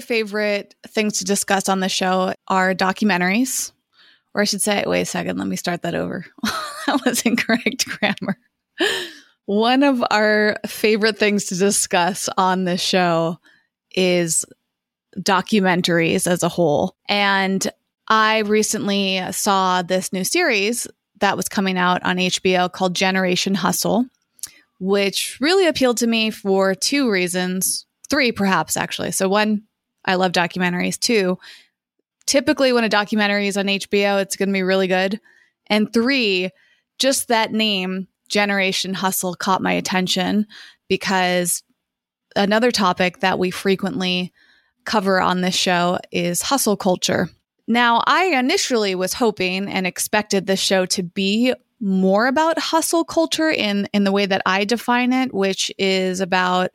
Favorite things to discuss on the show are documentaries. Or I should say, wait a second, let me start that over. that was incorrect grammar. One of our favorite things to discuss on this show is documentaries as a whole. And I recently saw this new series that was coming out on HBO called Generation Hustle, which really appealed to me for two reasons three perhaps actually. So one, I love documentaries. too. typically when a documentary is on HBO, it's going to be really good. And three, just that name, Generation Hustle, caught my attention because another topic that we frequently cover on this show is hustle culture. Now, I initially was hoping and expected this show to be more about hustle culture in in the way that I define it, which is about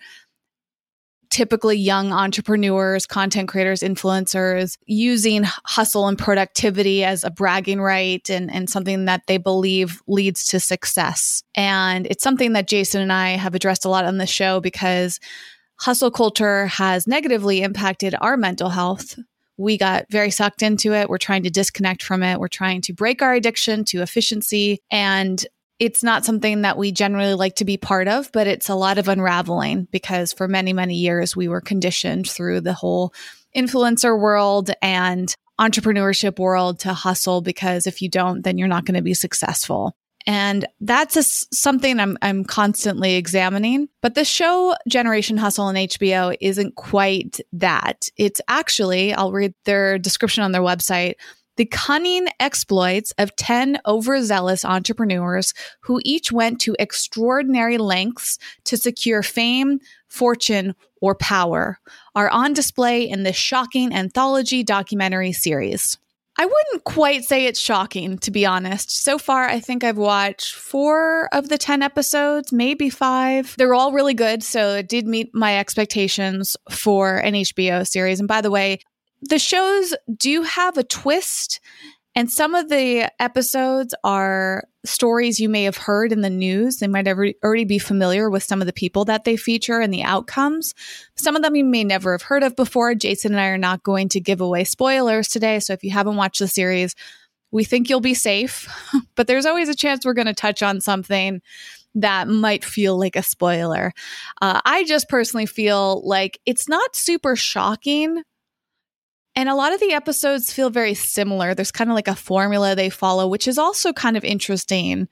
typically young entrepreneurs, content creators, influencers using hustle and productivity as a bragging right and, and something that they believe leads to success. And it's something that Jason and I have addressed a lot on the show because hustle culture has negatively impacted our mental health. We got very sucked into it. We're trying to disconnect from it. We're trying to break our addiction to efficiency. And it's not something that we generally like to be part of, but it's a lot of unraveling because for many, many years we were conditioned through the whole influencer world and entrepreneurship world to hustle because if you don't, then you're not going to be successful. And that's a, something I'm, I'm constantly examining. But the show Generation Hustle on HBO isn't quite that. It's actually, I'll read their description on their website the cunning exploits of 10 overzealous entrepreneurs who each went to extraordinary lengths to secure fame, fortune, or power are on display in this shocking anthology documentary series. I wouldn't quite say it's shocking, to be honest. So far, I think I've watched four of the 10 episodes, maybe five. They're all really good, so it did meet my expectations for an HBO series. And by the way, the shows do have a twist, and some of the episodes are stories you may have heard in the news. They might already be familiar with some of the people that they feature and the outcomes. Some of them you may never have heard of before. Jason and I are not going to give away spoilers today. So if you haven't watched the series, we think you'll be safe, but there's always a chance we're going to touch on something that might feel like a spoiler. Uh, I just personally feel like it's not super shocking and a lot of the episodes feel very similar. There's kind of like a formula they follow, which is also kind of interesting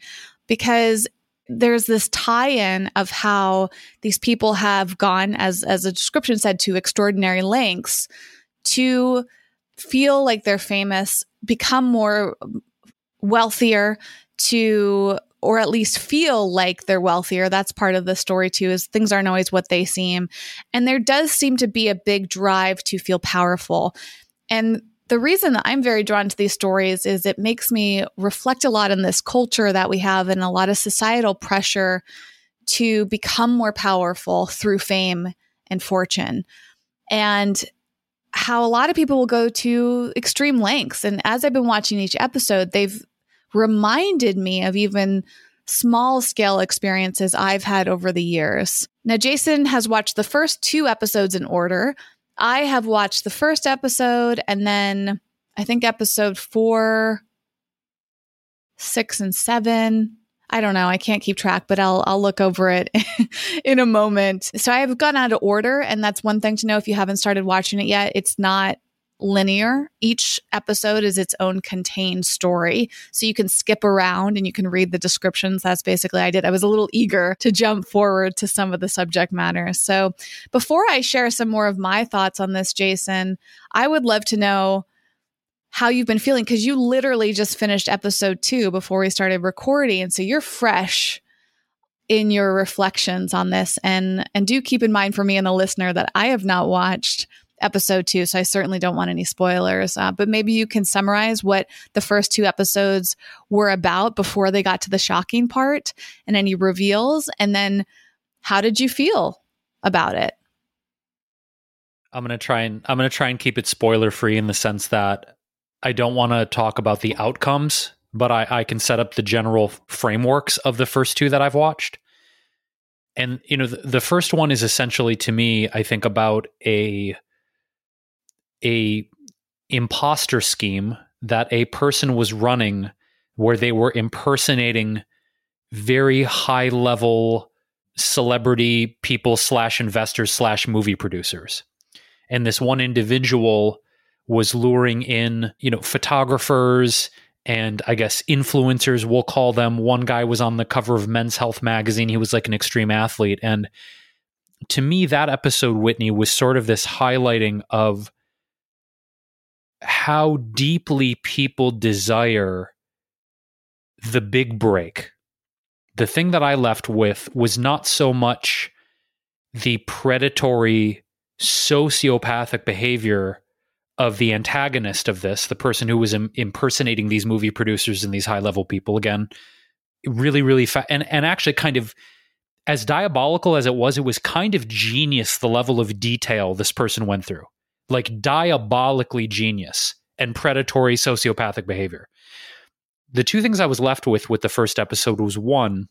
because there's this tie-in of how these people have gone as as a description said to extraordinary lengths to feel like they're famous, become more wealthier, to or at least feel like they're wealthier. That's part of the story too, is things aren't always what they seem. And there does seem to be a big drive to feel powerful. And the reason that I'm very drawn to these stories is it makes me reflect a lot on this culture that we have and a lot of societal pressure to become more powerful through fame and fortune. And how a lot of people will go to extreme lengths. And as I've been watching each episode, they've reminded me of even small scale experiences I've had over the years. Now, Jason has watched the first two episodes in order. I have watched the first episode and then I think episode four, six, and seven. I don't know. I can't keep track, but I'll I'll look over it in a moment. So I have gone out of order, and that's one thing to know if you haven't started watching it yet. It's not linear. Each episode is its own contained story. So you can skip around and you can read the descriptions. That's basically I did. I was a little eager to jump forward to some of the subject matter. So before I share some more of my thoughts on this, Jason, I would love to know how you've been feeling because you literally just finished episode two before we started recording. And so you're fresh in your reflections on this and and do keep in mind for me and the listener that I have not watched episode two, so I certainly don't want any spoilers. Uh, but maybe you can summarize what the first two episodes were about before they got to the shocking part and any reveals, and then how did you feel about it? I'm gonna try and I'm gonna try and keep it spoiler free in the sense that I don't want to talk about the outcomes, but I, I can set up the general frameworks of the first two that I've watched. And you know, the, the first one is essentially to me, I think about a a imposter scheme that a person was running where they were impersonating very high level celebrity people slash investors slash movie producers. And this one individual was luring in you know photographers and i guess influencers we'll call them. One guy was on the cover of men's health magazine. He was like an extreme athlete. And to me that episode whitney was sort of this highlighting of how deeply people desire the big break. The thing that I left with was not so much the predatory sociopathic behavior of the antagonist of this, the person who was Im- impersonating these movie producers and these high level people. Again, really, really fast, and and actually kind of as diabolical as it was, it was kind of genius the level of detail this person went through like diabolically genius and predatory sociopathic behavior. The two things I was left with with the first episode was one,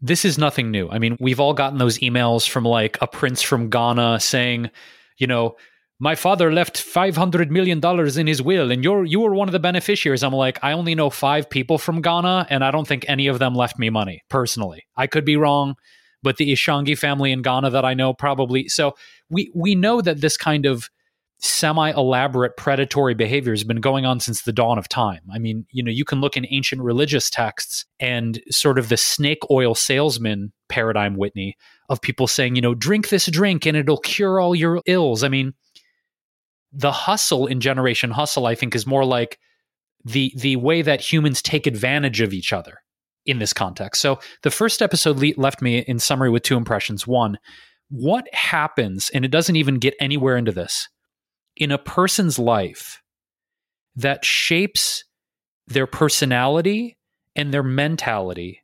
this is nothing new. I mean, we've all gotten those emails from like a prince from Ghana saying, you know, my father left 500 million dollars in his will and you're you were one of the beneficiaries. I'm like, I only know 5 people from Ghana and I don't think any of them left me money personally. I could be wrong, but the Ishangi family in Ghana that I know probably. So we we know that this kind of semi elaborate predatory behavior has been going on since the dawn of time. I mean, you know, you can look in ancient religious texts and sort of the snake oil salesman paradigm, Whitney, of people saying, you know, drink this drink and it'll cure all your ills. I mean, the hustle in Generation Hustle, I think, is more like the the way that humans take advantage of each other in this context. So the first episode le- left me in summary with two impressions. One, what happens, and it doesn't even get anywhere into this in a person's life that shapes their personality and their mentality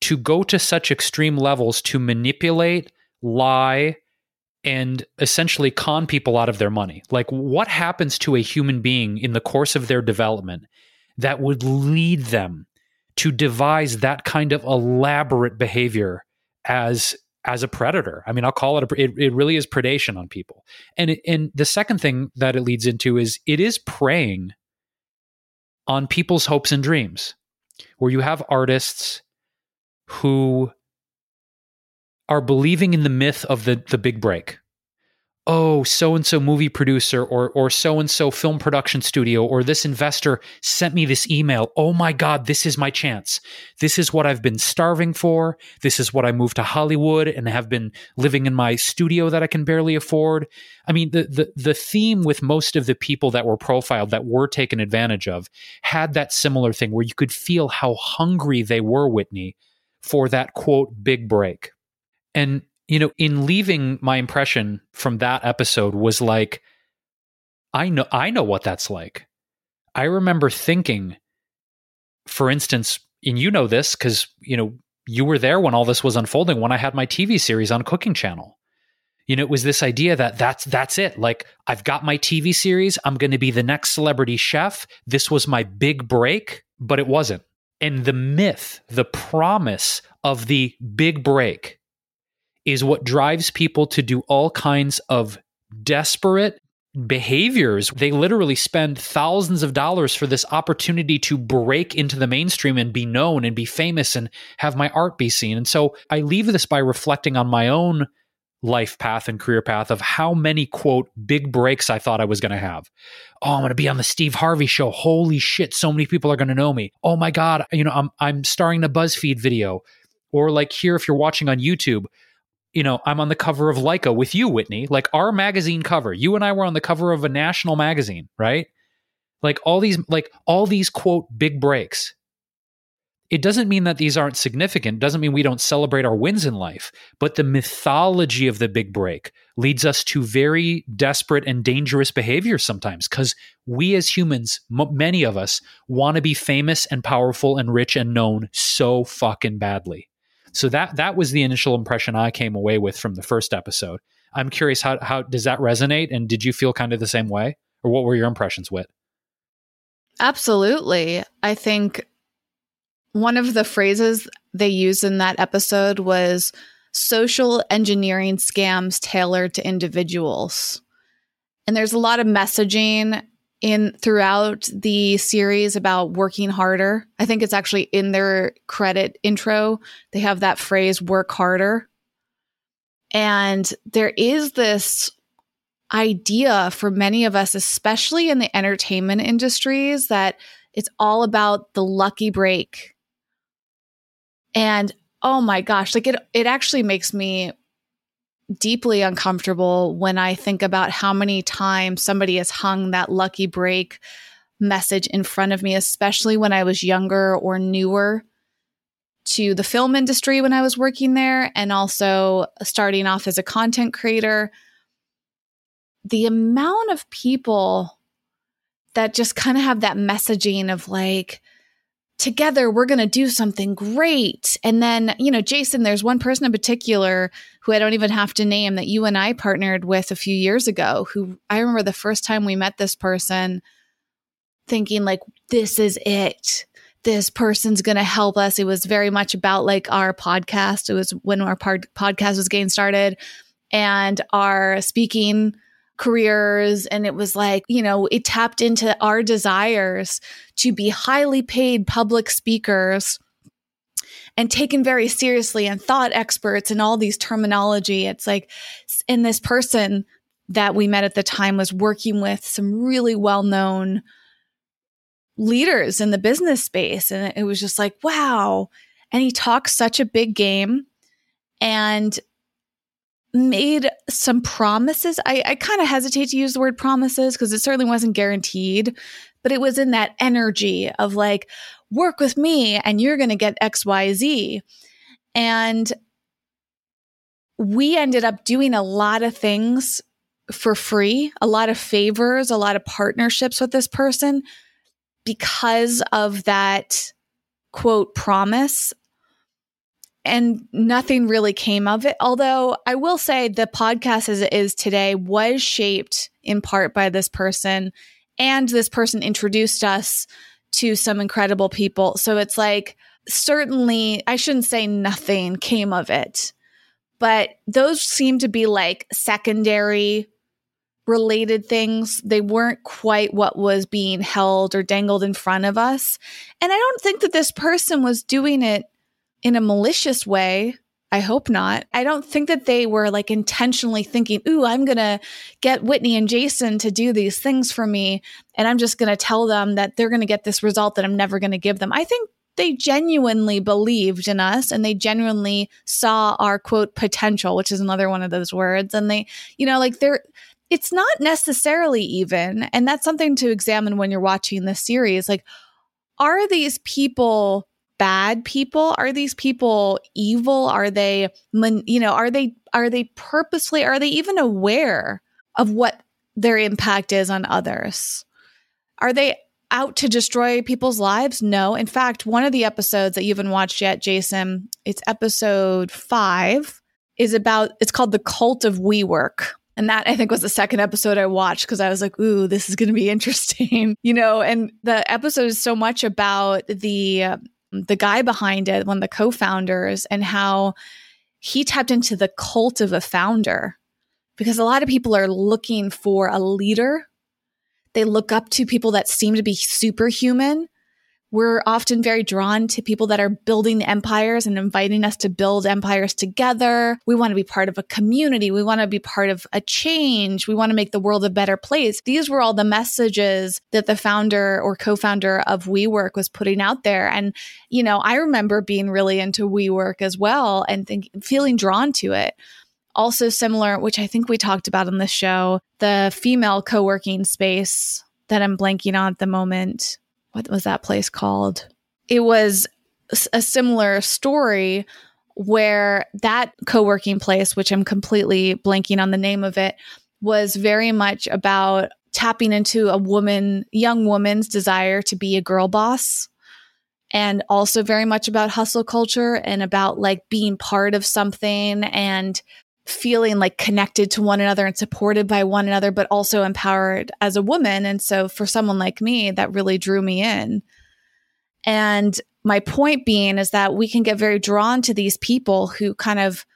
to go to such extreme levels to manipulate, lie, and essentially con people out of their money. Like, what happens to a human being in the course of their development that would lead them to devise that kind of elaborate behavior as as a predator. I mean, I'll call it a, it, it really is predation on people. And it, and the second thing that it leads into is it is preying on people's hopes and dreams. Where you have artists who are believing in the myth of the the big break oh, so and so movie producer or or so and so film production studio or this investor sent me this email. Oh my god, this is my chance. This is what I've been starving for. This is what I moved to Hollywood and have been living in my studio that I can barely afford. I mean, the the the theme with most of the people that were profiled that were taken advantage of had that similar thing where you could feel how hungry they were, Whitney, for that quote big break. And you know, in leaving, my impression from that episode was like, I know, I know what that's like. I remember thinking, for instance, and you know this because you know you were there when all this was unfolding. When I had my TV series on Cooking Channel, you know, it was this idea that that's that's it. Like I've got my TV series. I'm going to be the next celebrity chef. This was my big break, but it wasn't. And the myth, the promise of the big break is what drives people to do all kinds of desperate behaviors. They literally spend thousands of dollars for this opportunity to break into the mainstream and be known and be famous and have my art be seen. And so I leave this by reflecting on my own life path and career path of how many quote big breaks I thought I was going to have. Oh, I'm going to be on the Steve Harvey show. Holy shit, so many people are going to know me. Oh my god, you know, I'm I'm starring in a BuzzFeed video. Or like here if you're watching on YouTube, you know, I'm on the cover of Leica with you, Whitney, like our magazine cover. You and I were on the cover of a national magazine, right? Like all these, like all these quote big breaks. it doesn't mean that these aren't significant. It doesn't mean we don't celebrate our wins in life. But the mythology of the big break leads us to very desperate and dangerous behavior sometimes because we as humans, m- many of us, want to be famous and powerful and rich and known so fucking badly. So that that was the initial impression I came away with from the first episode. I'm curious how how does that resonate and did you feel kind of the same way or what were your impressions with? Absolutely. I think one of the phrases they used in that episode was social engineering scams tailored to individuals. And there's a lot of messaging in throughout the series about working harder. I think it's actually in their credit intro. They have that phrase work harder. And there is this idea for many of us, especially in the entertainment industries, that it's all about the lucky break. And oh my gosh, like it it actually makes me deeply uncomfortable when I think about how many times somebody has hung that lucky break message in front of me, especially when I was younger or newer to the film industry when I was working there and also starting off as a content creator the amount of people that just kind of have that messaging of like, together we're going to do something great. And then, you know, Jason, there's one person in particular who I don't even have to name that you and I partnered with a few years ago, who I remember the first time we met this person thinking, like, this is it. This person's going to help us. It was very much about like our podcast. It was when our pod- podcast was getting started and our speaking careers and it was like you know it tapped into our desires to be highly paid public speakers and taken very seriously and thought experts and all these terminology. It's like and this person that we met at the time was working with some really well-known leaders in the business space. And it was just like wow. And he talks such a big game and made some promises. I, I kind of hesitate to use the word promises because it certainly wasn't guaranteed, but it was in that energy of like, work with me and you're going to get XYZ. And we ended up doing a lot of things for free, a lot of favors, a lot of partnerships with this person because of that quote promise and nothing really came of it. Although I will say the podcast as it is today was shaped in part by this person, and this person introduced us to some incredible people. So it's like, certainly, I shouldn't say nothing came of it, but those seem to be like secondary related things. They weren't quite what was being held or dangled in front of us. And I don't think that this person was doing it in a malicious way. I hope not. I don't think that they were like intentionally thinking, ooh, I'm going to get Whitney and Jason to do these things for me. And I'm just going to tell them that they're going to get this result that I'm never going to give them. I think they genuinely believed in us and they genuinely saw our quote potential, which is another one of those words. And they, you know, like they're, it's not necessarily even. And that's something to examine when you're watching this series. Like, are these people bad people? Are these people evil? Are they, you know, are they, are they purposely, are they even aware of what their impact is on others? Are they out to destroy people's lives? No. In fact, one of the episodes that you haven't watched yet, Jason, it's episode five, is about, it's called The Cult of WeWork. And that I think was the second episode I watched because I was like, ooh, this is going to be interesting, you know. And the episode is so much about the the guy behind it, one of the co founders, and how he tapped into the cult of a founder because a lot of people are looking for a leader. They look up to people that seem to be superhuman we're often very drawn to people that are building empires and inviting us to build empires together. We want to be part of a community. We want to be part of a change. We want to make the world a better place. These were all the messages that the founder or co-founder of WeWork was putting out there. And, you know, I remember being really into WeWork as well and think, feeling drawn to it. Also similar, which I think we talked about on the show, the female co-working space that I'm blanking on at the moment what was that place called? It was a similar story where that co-working place which i'm completely blanking on the name of it was very much about tapping into a woman young woman's desire to be a girl boss and also very much about hustle culture and about like being part of something and feeling like connected to one another and supported by one another but also empowered as a woman and so for someone like me that really drew me in and my point being is that we can get very drawn to these people who kind of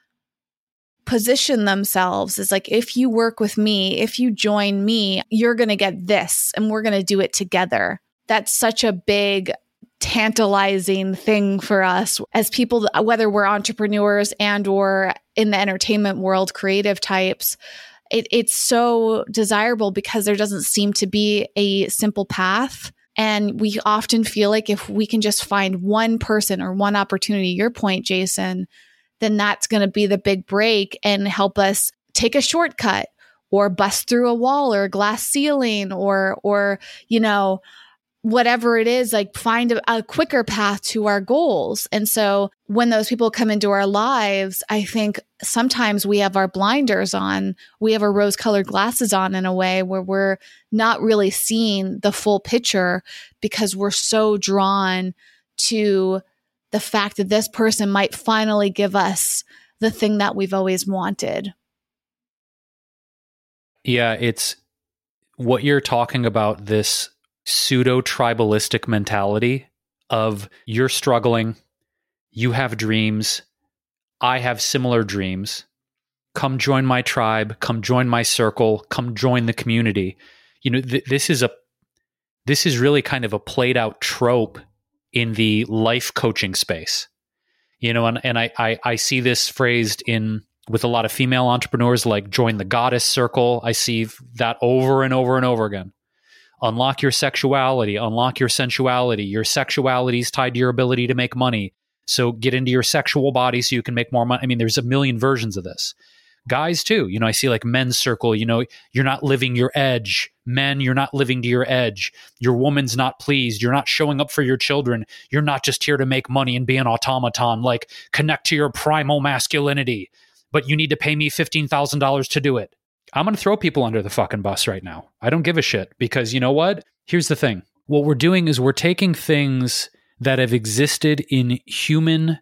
position themselves as like, if you work with me, if you join me, you're going to get this and we're going to do it together. That's such a big, tantalizing thing for us as people, whether we're entrepreneurs and or in the entertainment world, creative types. It, it's so desirable because there doesn't seem to be a simple path and we often feel like if we can just find one person or one opportunity, your point, Jason, then that's going to be the big break and help us take a shortcut or bust through a wall or a glass ceiling or, or, you know, whatever it is, like find a, a, quicker path to our goals. And so when those people come into our lives, I think sometimes we have our blinders on, we have our rose colored glasses on in a way where we're not really seeing the full picture because we're so drawn to the fact that this person might finally give us the thing that we've always wanted. Yeah, it's what you're talking about this pseudo tribalistic mentality of you're struggling, you have dreams, I have similar dreams. Come join my tribe, come join my circle, come join the community. You know, th- this is a this is really kind of a played out trope in the life coaching space. You know, and, and I, I I see this phrased in with a lot of female entrepreneurs like join the goddess circle. I see that over and over and over again unlock your sexuality, unlock your sensuality. Your sexuality is tied to your ability to make money. So get into your sexual body so you can make more money. I mean, there's a million versions of this. Guys, too, you know, I see like men's circle, you know, you're not living your edge. Men, you're not living to your edge. Your woman's not pleased. You're not showing up for your children. You're not just here to make money and be an automaton. Like, connect to your primal masculinity, but you need to pay me $15,000 to do it. I'm going to throw people under the fucking bus right now. I don't give a shit because you know what? Here's the thing. What we're doing is we're taking things that have existed in human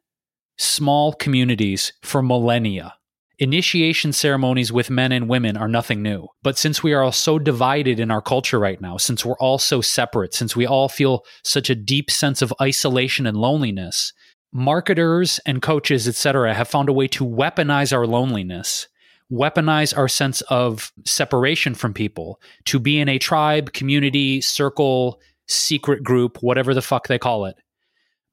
small communities for millennia. Initiation ceremonies with men and women are nothing new. But since we are all so divided in our culture right now, since we're all so separate, since we all feel such a deep sense of isolation and loneliness, marketers and coaches, etc., have found a way to weaponize our loneliness weaponize our sense of separation from people to be in a tribe, community, circle, secret group, whatever the fuck they call it.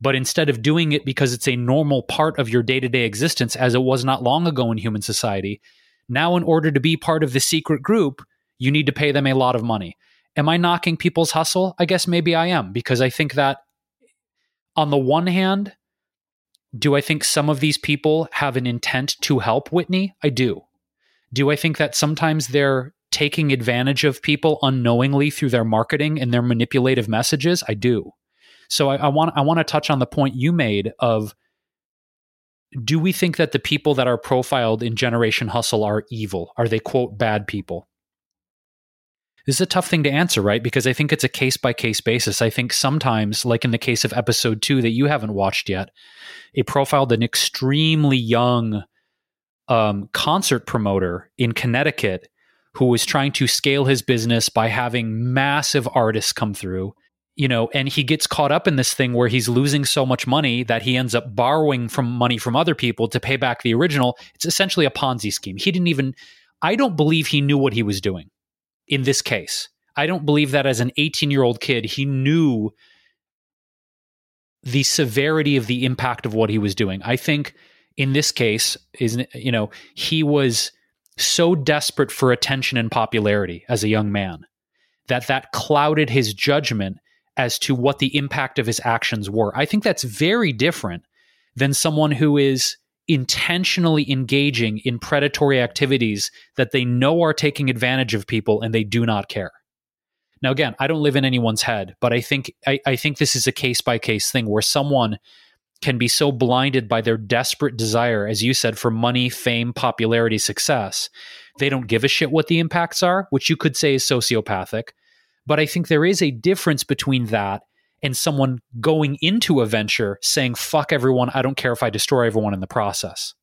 But instead of doing it because it's a normal part of your day to day existence, as it was not long ago in human society, now in order to be part of the secret group, you need to pay them a lot of money. Am I knocking people's hustle? I guess maybe I am, because I think that on the one hand, do I think some of these people have an intent to help Whitney? I do. Do I think that sometimes they're taking advantage of people unknowingly through their marketing and their manipulative messages? I do. So I, I want I want to touch on the point you made of do we think that the people that are profiled in Generation Hustle are evil? Are they quote bad people? This is a tough thing to answer, right? Because I think it's a case by case basis. I think sometimes, like in the case of episode two that you haven't watched yet, it profiled an extremely young um, concert promoter in Connecticut who was trying to scale his business by having massive artists come through you know and he gets caught up in this thing where he's losing so much money that he ends up borrowing from money from other people to pay back the original. It's essentially a ponzi scheme. He didn't even i don't believe he knew what he was doing in this case. I don't believe that as an 18 year old kid he knew the severity of the impact of what he was doing. I think in this case is you know he was so desperate for attention and popularity as a young man that that clouded his judgment as to what the impact of his actions were. I think that's very different than someone who is intentionally engaging in predatory activities that they know are taking advantage of people and they do not care. Now again i don't live in anyone's head but i think i, I think this is a case by case thing where someone can be so blinded by their desperate desire, as you said, for money, fame, popularity, success. They don't give a shit what the impacts are, which you could say is sociopathic. But I think there is a difference between that and someone going into a venture saying, fuck everyone, I don't care if I destroy everyone in the process.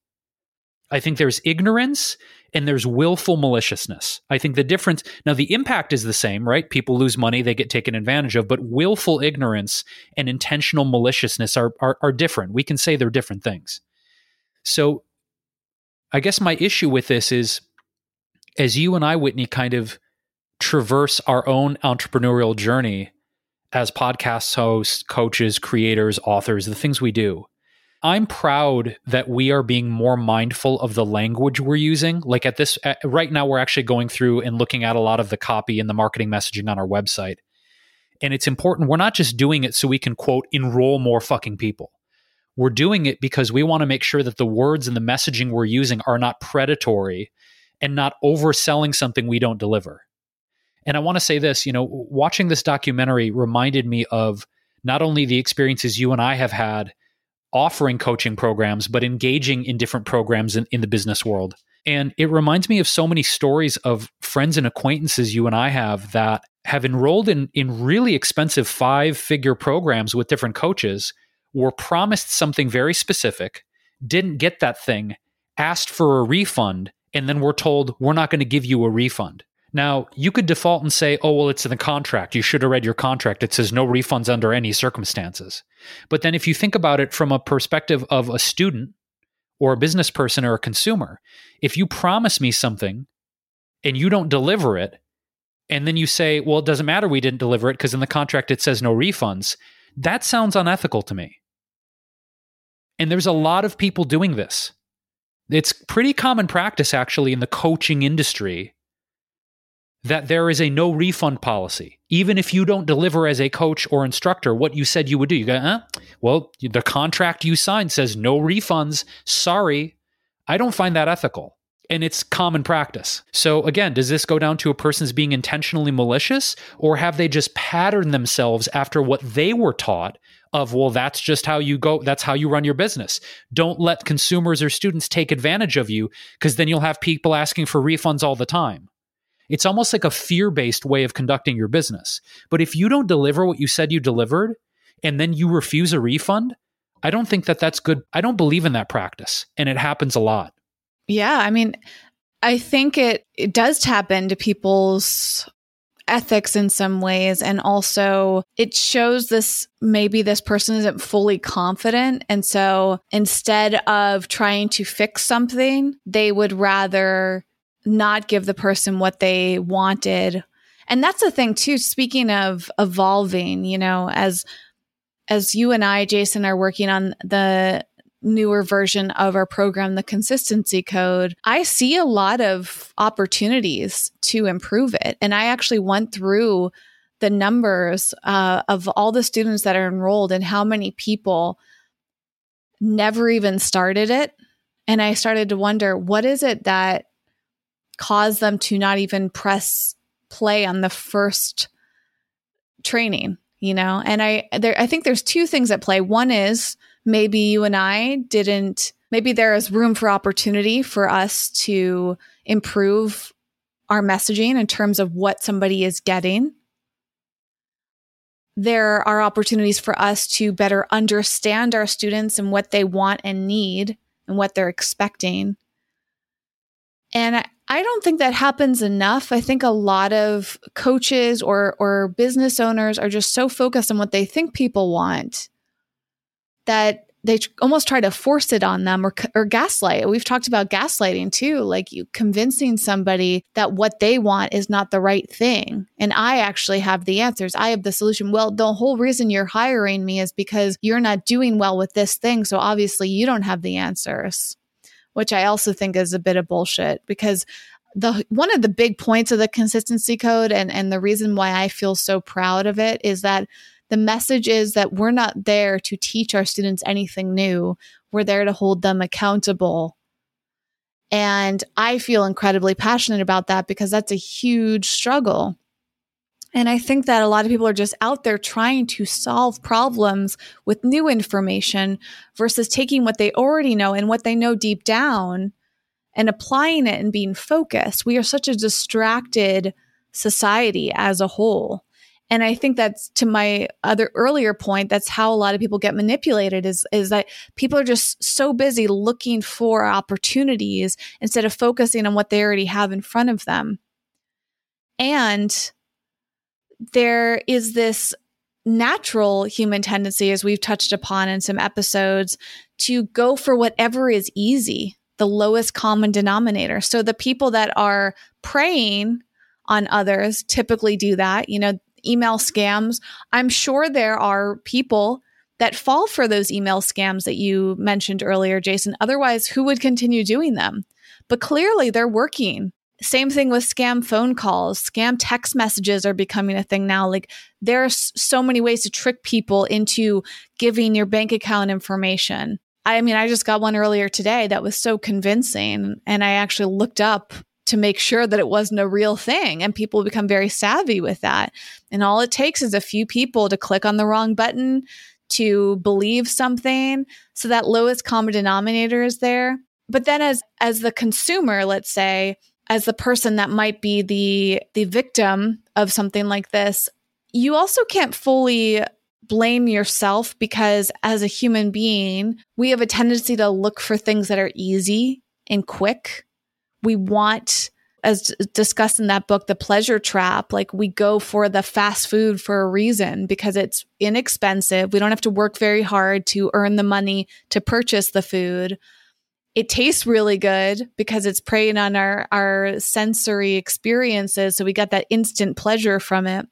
I think there's ignorance and there's willful maliciousness. I think the difference now the impact is the same, right? People lose money, they get taken advantage of, but willful ignorance and intentional maliciousness are are, are different. We can say they're different things. So I guess my issue with this is as you and I, Whitney, kind of traverse our own entrepreneurial journey as podcast hosts, coaches, creators, authors, the things we do. I'm proud that we are being more mindful of the language we're using. Like at this, at, right now, we're actually going through and looking at a lot of the copy and the marketing messaging on our website. And it's important. We're not just doing it so we can, quote, enroll more fucking people. We're doing it because we want to make sure that the words and the messaging we're using are not predatory and not overselling something we don't deliver. And I want to say this, you know, watching this documentary reminded me of not only the experiences you and I have had offering coaching programs, but engaging in different programs in, in the business world. And it reminds me of so many stories of friends and acquaintances you and I have that have enrolled in, in really expensive five figure programs with different coaches, were promised something very specific, didn't get that thing, asked for a refund, and then we're told we're not going to give you a refund. Now, you could default and say, oh, well, it's in the contract. You should have read your contract. It says no refunds under any circumstances. But then if you think about it from a perspective of a student or a business person or a consumer, if you promise me something and you don't deliver it, and then you say, well, it doesn't matter, we didn't deliver it because in the contract it says no refunds, that sounds unethical to me. And there's a lot of people doing this. It's pretty common practice, actually, in the coaching industry that there is a no refund policy. Even if you don't deliver as a coach or instructor what you said you would do, you go, huh? Well, the contract you signed says no refunds. Sorry. I don't find that ethical. And it's common practice. So, again, does this go down to a person's being intentionally malicious, or have they just patterned themselves after what they were taught of, well, that's just how you go, that's how you run your business. Don't let consumers or students take advantage of you because then you'll have people asking for refunds all the time. It's almost like a fear based way of conducting your business. But if you don't deliver what you said you delivered and then you refuse a refund, I don't think that that's good. I don't believe in that practice. And it happens a lot. Yeah. I mean, I think it, it does tap into people's ethics in some ways. And also, it shows this maybe this person isn't fully confident. And so instead of trying to fix something, they would rather not give the person what they wanted. And that's the thing too, speaking of evolving, you know, as as you and I, Jason, are working on the newer version of our program, the consistency code, I see a lot of opportunities to improve it. And I actually went through the numbers uh, of all the students that are enrolled and how many people never even started it. And I started to wonder what is it that cause them to not even press play on the first training you know? And i there i think there's two things at play. One is maybe you and i didn't maybe there is room for opportunity for us to improve our messaging in terms of what somebody is getting. There are opportunities for us to better understand our students and what they want and need and what they're expecting and I don't think that happens enough. I think a lot of coaches or or business owners are just so focused on what they think people want that they almost try to force it on them or or gaslight. We've talked about gaslighting too, like you convincing somebody that what they want is not the right thing. And I actually have the answers. I have the solution. Well, the whole reason you're hiring me is because you're not doing well with this thing, so obviously you don't have the answers which I also think is a bit of bullshit because the one of the big points of the consistency code and and the reason why I feel so proud of it is that the message is that we're not there to teach our students anything new. We're there to hold them accountable. And I feel incredibly passionate about that because that's a huge struggle. And I think that a lot of people are just out there trying to solve problems with new information versus taking what they already know and what they know deep down and applying it and being focused. We are such a distracted society as a whole. And I think that's to my other earlier point, that's how a lot of people get manipulated is, is that people are just so busy looking for opportunities instead of focusing on what they already have in front of them. And there is this natural human tendency, as we've touched upon in some episodes, to go for whatever is easy, the lowest common denominator. So the people that are preying on others typically do that, you know, email scams. I'm sure there are people that fall for those email scams that you mentioned earlier, Jason. Otherwise, who would continue doing them? But clearly they're working. Same thing with scam phone calls. Scam text messages are becoming a thing now. Like there are so many ways to trick people into giving your bank account information. I mean, I just got one earlier today that was so convincing. And I actually looked up to make sure that it wasn't a real thing. And people become very savvy with that. And all it takes is a few people to click on the wrong button to believe something. So that lowest common denominator is there. But then as as the consumer, let's say, as the person that might be the the victim of something like this you also can't fully blame yourself because as a human being we have a tendency to look for things that are easy and quick. We want as discussed in that book the pleasure trap. Like we go for the fast food for a reason because it's inexpensive. We don't have to work very hard to earn the money to purchase the food it tastes really good because it's preying on our our sensory experiences. So we got that instant pleasure from it.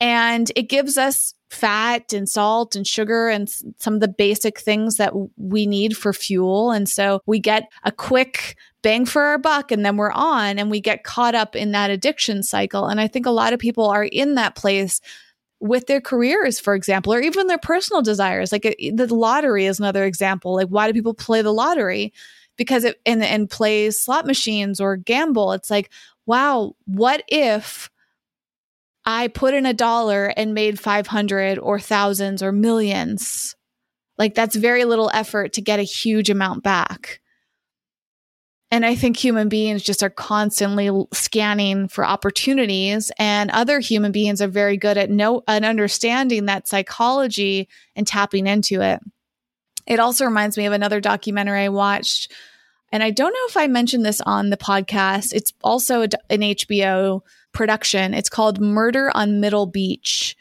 And it gives us fat and salt and sugar and some of the basic things that we need for fuel. And so we get a quick bang for our buck and then we're on and we get caught up in that addiction cycle. And i think a lot of people are in that place with their careers, for example, or even their personal desires. Like it, the lottery is another example. Like why do people play the lottery? Because it and and play slot machines or gamble. It's like, wow, what if I put in a dollar and made 500 or thousands or millions? Like that's very little effort to get a huge amount back. And I think human beings just are constantly scanning for opportunities and other human beings are very good at know and understanding that psychology and tapping into it. It also reminds me of another documentary I watched and I don't know if I mentioned this on the podcast. It's also an HBO production. It's called Murder on Middle Beach.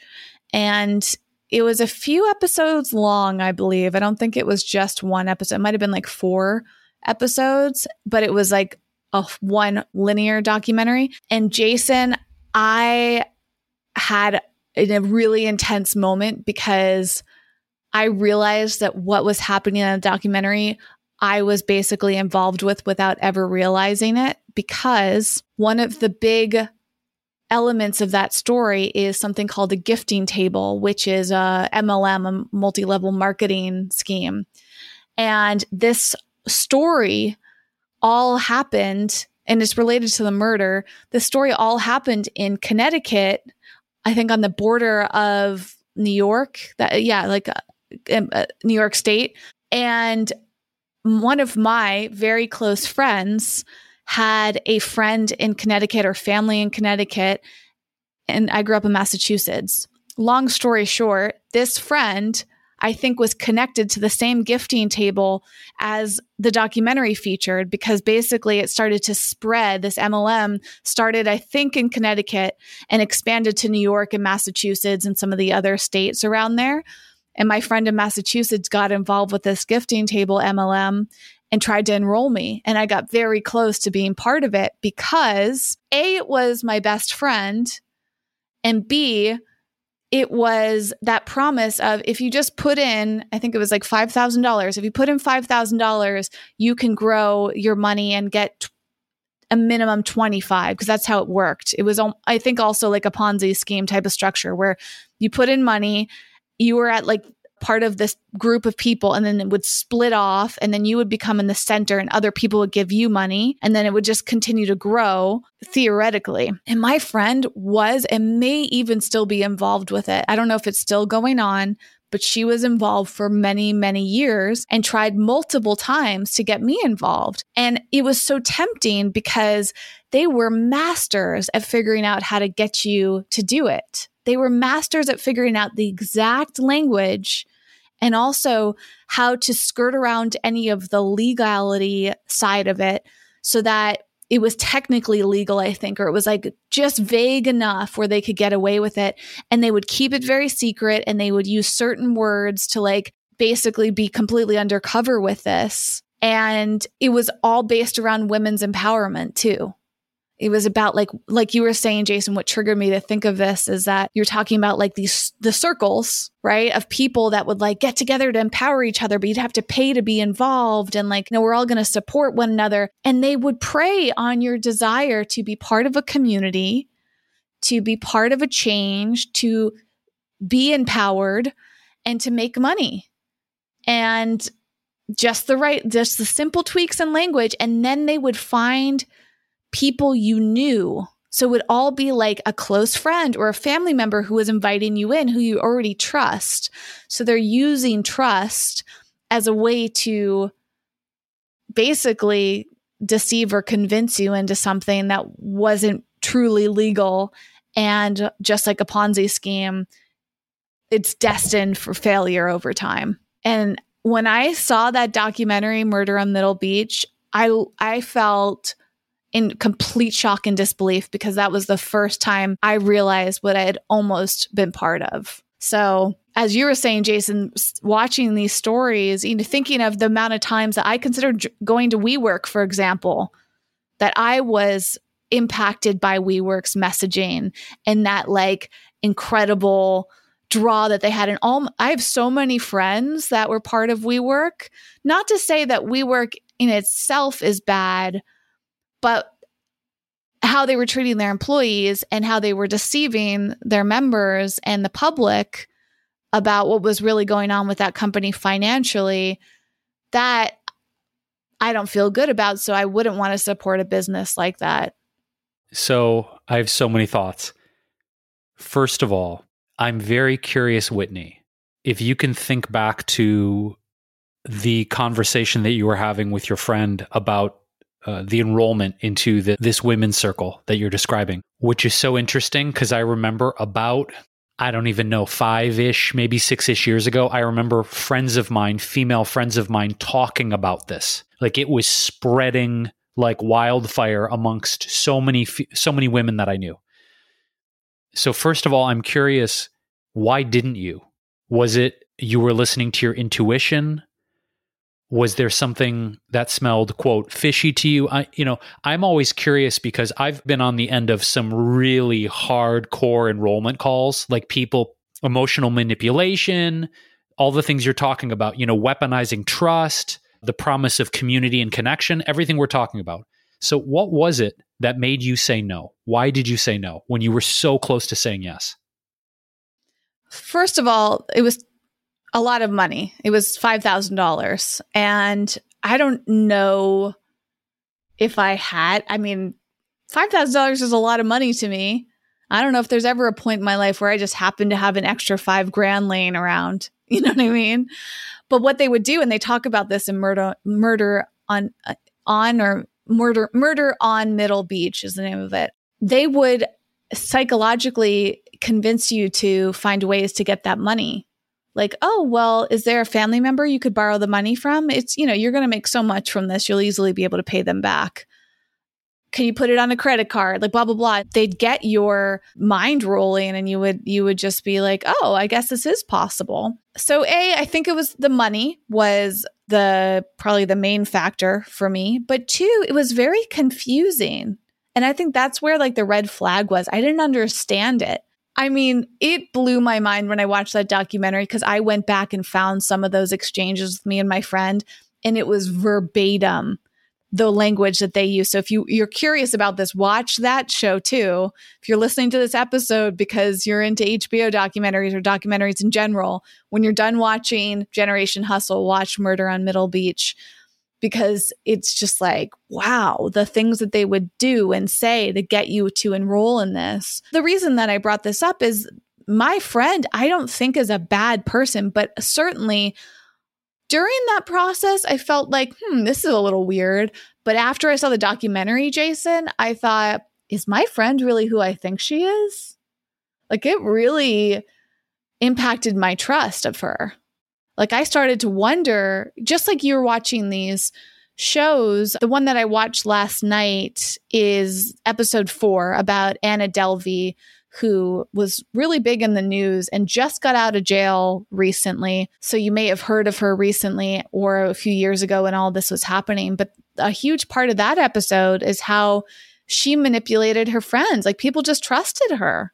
And it was a few episodes long, I believe. I don't think it was just one episode. It might have been like four episodes, but it was like a one linear documentary. And Jason, I had a really intense moment because I realized that what was happening in the documentary, I was basically involved with without ever realizing it because one of the big elements of that story is something called a gifting table, which is a MLM, a multi level marketing scheme. And this story all happened and it's related to the murder. The story all happened in Connecticut, I think on the border of New York. That yeah, like uh, um, uh, New York State. And one of my very close friends had a friend in Connecticut or family in Connecticut, and I grew up in Massachusetts. Long story short, this friend I think was connected to the same gifting table as the documentary featured because basically it started to spread. This MLM started, I think, in Connecticut and expanded to New York and Massachusetts and some of the other states around there. And my friend in Massachusetts got involved with this gifting table MLM and tried to enroll me. And I got very close to being part of it because A, it was my best friend, and B, it was that promise of if you just put in, I think it was like $5,000. If you put in $5,000, you can grow your money and get a minimum 25 because that's how it worked. It was, I think, also like a Ponzi scheme type of structure where you put in money, you were at like part of this group of people and then it would split off and then you would become in the center and other people would give you money and then it would just continue to grow theoretically. And my friend was and may even still be involved with it. I don't know if it's still going on, but she was involved for many, many years and tried multiple times to get me involved. And it was so tempting because they were masters at figuring out how to get you to do it. They were masters at figuring out the exact language and also how to skirt around any of the legality side of it so that it was technically legal, I think, or it was like just vague enough where they could get away with it. And they would keep it very secret and they would use certain words to like basically be completely undercover with this. And it was all based around women's empowerment too it was about like like you were saying jason what triggered me to think of this is that you're talking about like these the circles right of people that would like get together to empower each other but you'd have to pay to be involved and like you know we're all going to support one another. And they would prey on your desire to be part of a community to be part of a change to be empowered and to make money. And just the right just the simple tweaks in language and then they would find people you knew. So it would all be like a close friend or a family member who was inviting you in who you already trust. So they're using trust as a way to basically deceive or convince you into something that wasn't truly legal. And just like a Ponzi scheme, it's destined for failure over time. And when I saw that documentary, Murder on Middle Beach, I I felt in complete shock and disbelief because that was the first time I realized what I had almost been part of. So, as you were saying, Jason, watching these stories, you know, thinking of the amount of times that I considered going to WeWork, for example, that I was impacted by WeWork's messaging and that like incredible draw that they had in all I have so many friends that were part of WeWork. Not to say that WeWork in itself is bad, but how they were treating their employees and how they were deceiving their members and the public about what was really going on with that company financially, that I don't feel good about. So I wouldn't want to support a business like that. So I have so many thoughts. First of all, I'm very curious, Whitney, if you can think back to the conversation that you were having with your friend about uh, the enrollment into the, this women's circle that you're describing, which is so interesting because I remember about, I don't even know, five ish, maybe six ish years ago, I remember friends of mine, female friends of mine, talking about this. Like it was spreading like wildfire amongst so many, so many women that I knew. So, first of all, I'm curious why didn't you? Was it you were listening to your intuition? Was there something that smelled quote fishy to you? I you know i'm always curious because i've been on the end of some really hardcore enrollment calls like people emotional manipulation all the things you're talking about you know weaponizing trust the promise of community and connection everything we're talking about. So what was it that made you say no? Why did you say no when you were so close to saying yes? First of all it was a lot of money. It was $5,000. And I don't know if I had, I mean, $5,000 is a lot of money to me. I don't know if there's ever a point in my life where I just happen to have an extra five grand laying around. You know what I mean? But what they would do, and they talk about this in murder, murder on, uh, on or murder, murder on Middle Beach is the name of it. They would psychologically convince you to find ways to get that money like, oh, well, is there a family member you could borrow the money from? It's, you know, you're going to make so much from this, you'll easily be able to pay them back. Can you put it on a credit card? Like blah blah blah. They'd get your mind rolling and you would you would just be like, "Oh, I guess this is possible." So, A, I think it was the money was the probably the main factor for me, but two, it was very confusing. And I think that's where like the red flag was. I didn't understand it. I mean, it blew my mind when I watched that documentary because I went back and found some of those exchanges with me and my friend, and it was verbatim the language that they use. So if you you're curious about this, watch that show too. If you're listening to this episode because you're into HBO documentaries or documentaries in general, when you're done watching Generation Hustle, watch Murder on Middle Beach because it's just like, wow, the things that they would do and say to get you to enroll in this. The reason that I brought this up is my friend, I don't think is a bad person, but certainly during that process, I felt like, hmm, this is a little weird. But after I saw the documentary, Jason, I thought, is my friend really who I think she is? Like, it really impacted my trust of her. Like, I started to wonder, just like you were watching these shows, the one that I watched last night is episode four about Anna Delvey, who was really big in the news and just got out of jail recently. So you may have heard of her recently or a few years ago when all this was happening. But a huge part of that episode is how she manipulated her friends. Like people just trusted her.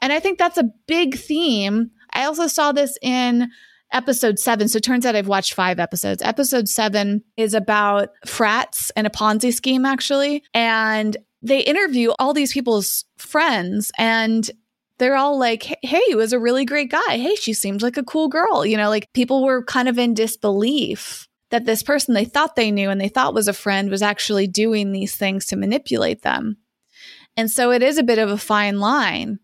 And I think that's a big theme. I also saw this in episode seven. So it turns out I've watched five episodes. Episode seven is about frats and a Ponzi scheme, actually. And they interview all these people's friends and they're all like, hey, he was a really great guy. Hey, she seems like a cool girl. You know, like people were kind of in disbelief that this person they thought they knew and they thought was a friend was actually doing these things to manipulate them. And so it is a bit of a fine line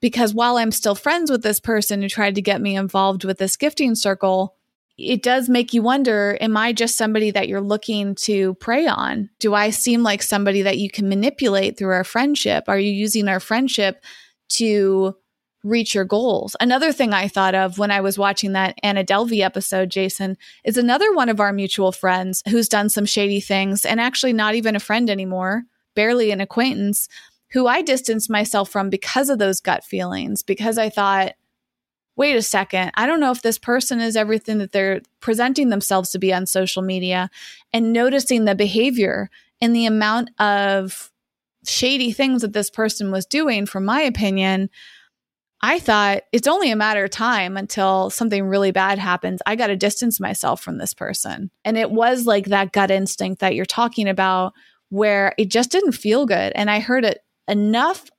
because while I'm still friends with this person who tried to get me involved with this gifting circle, it does make you wonder am I just somebody that you're looking to prey on? Do I seem like somebody that you can manipulate through our friendship? Are you using our friendship to reach your goals? Another thing I thought of when I was watching that Anna Delvey episode, Jason, is another one of our mutual friends who's done some shady things and actually not even a friend anymore, barely an acquaintance, who I distanced myself from because of those gut feelings, because I thought, wait a second, I don't know if this person is everything that they're presenting themselves to be on social media and noticing the behavior and the amount of shady things that this person was doing, from my opinion, I thought it's only a matter of time until something really bad happens. I got to distance myself from this person. And it was like that gut instinct that you're talking about where it just didn't feel good. And I heard it enough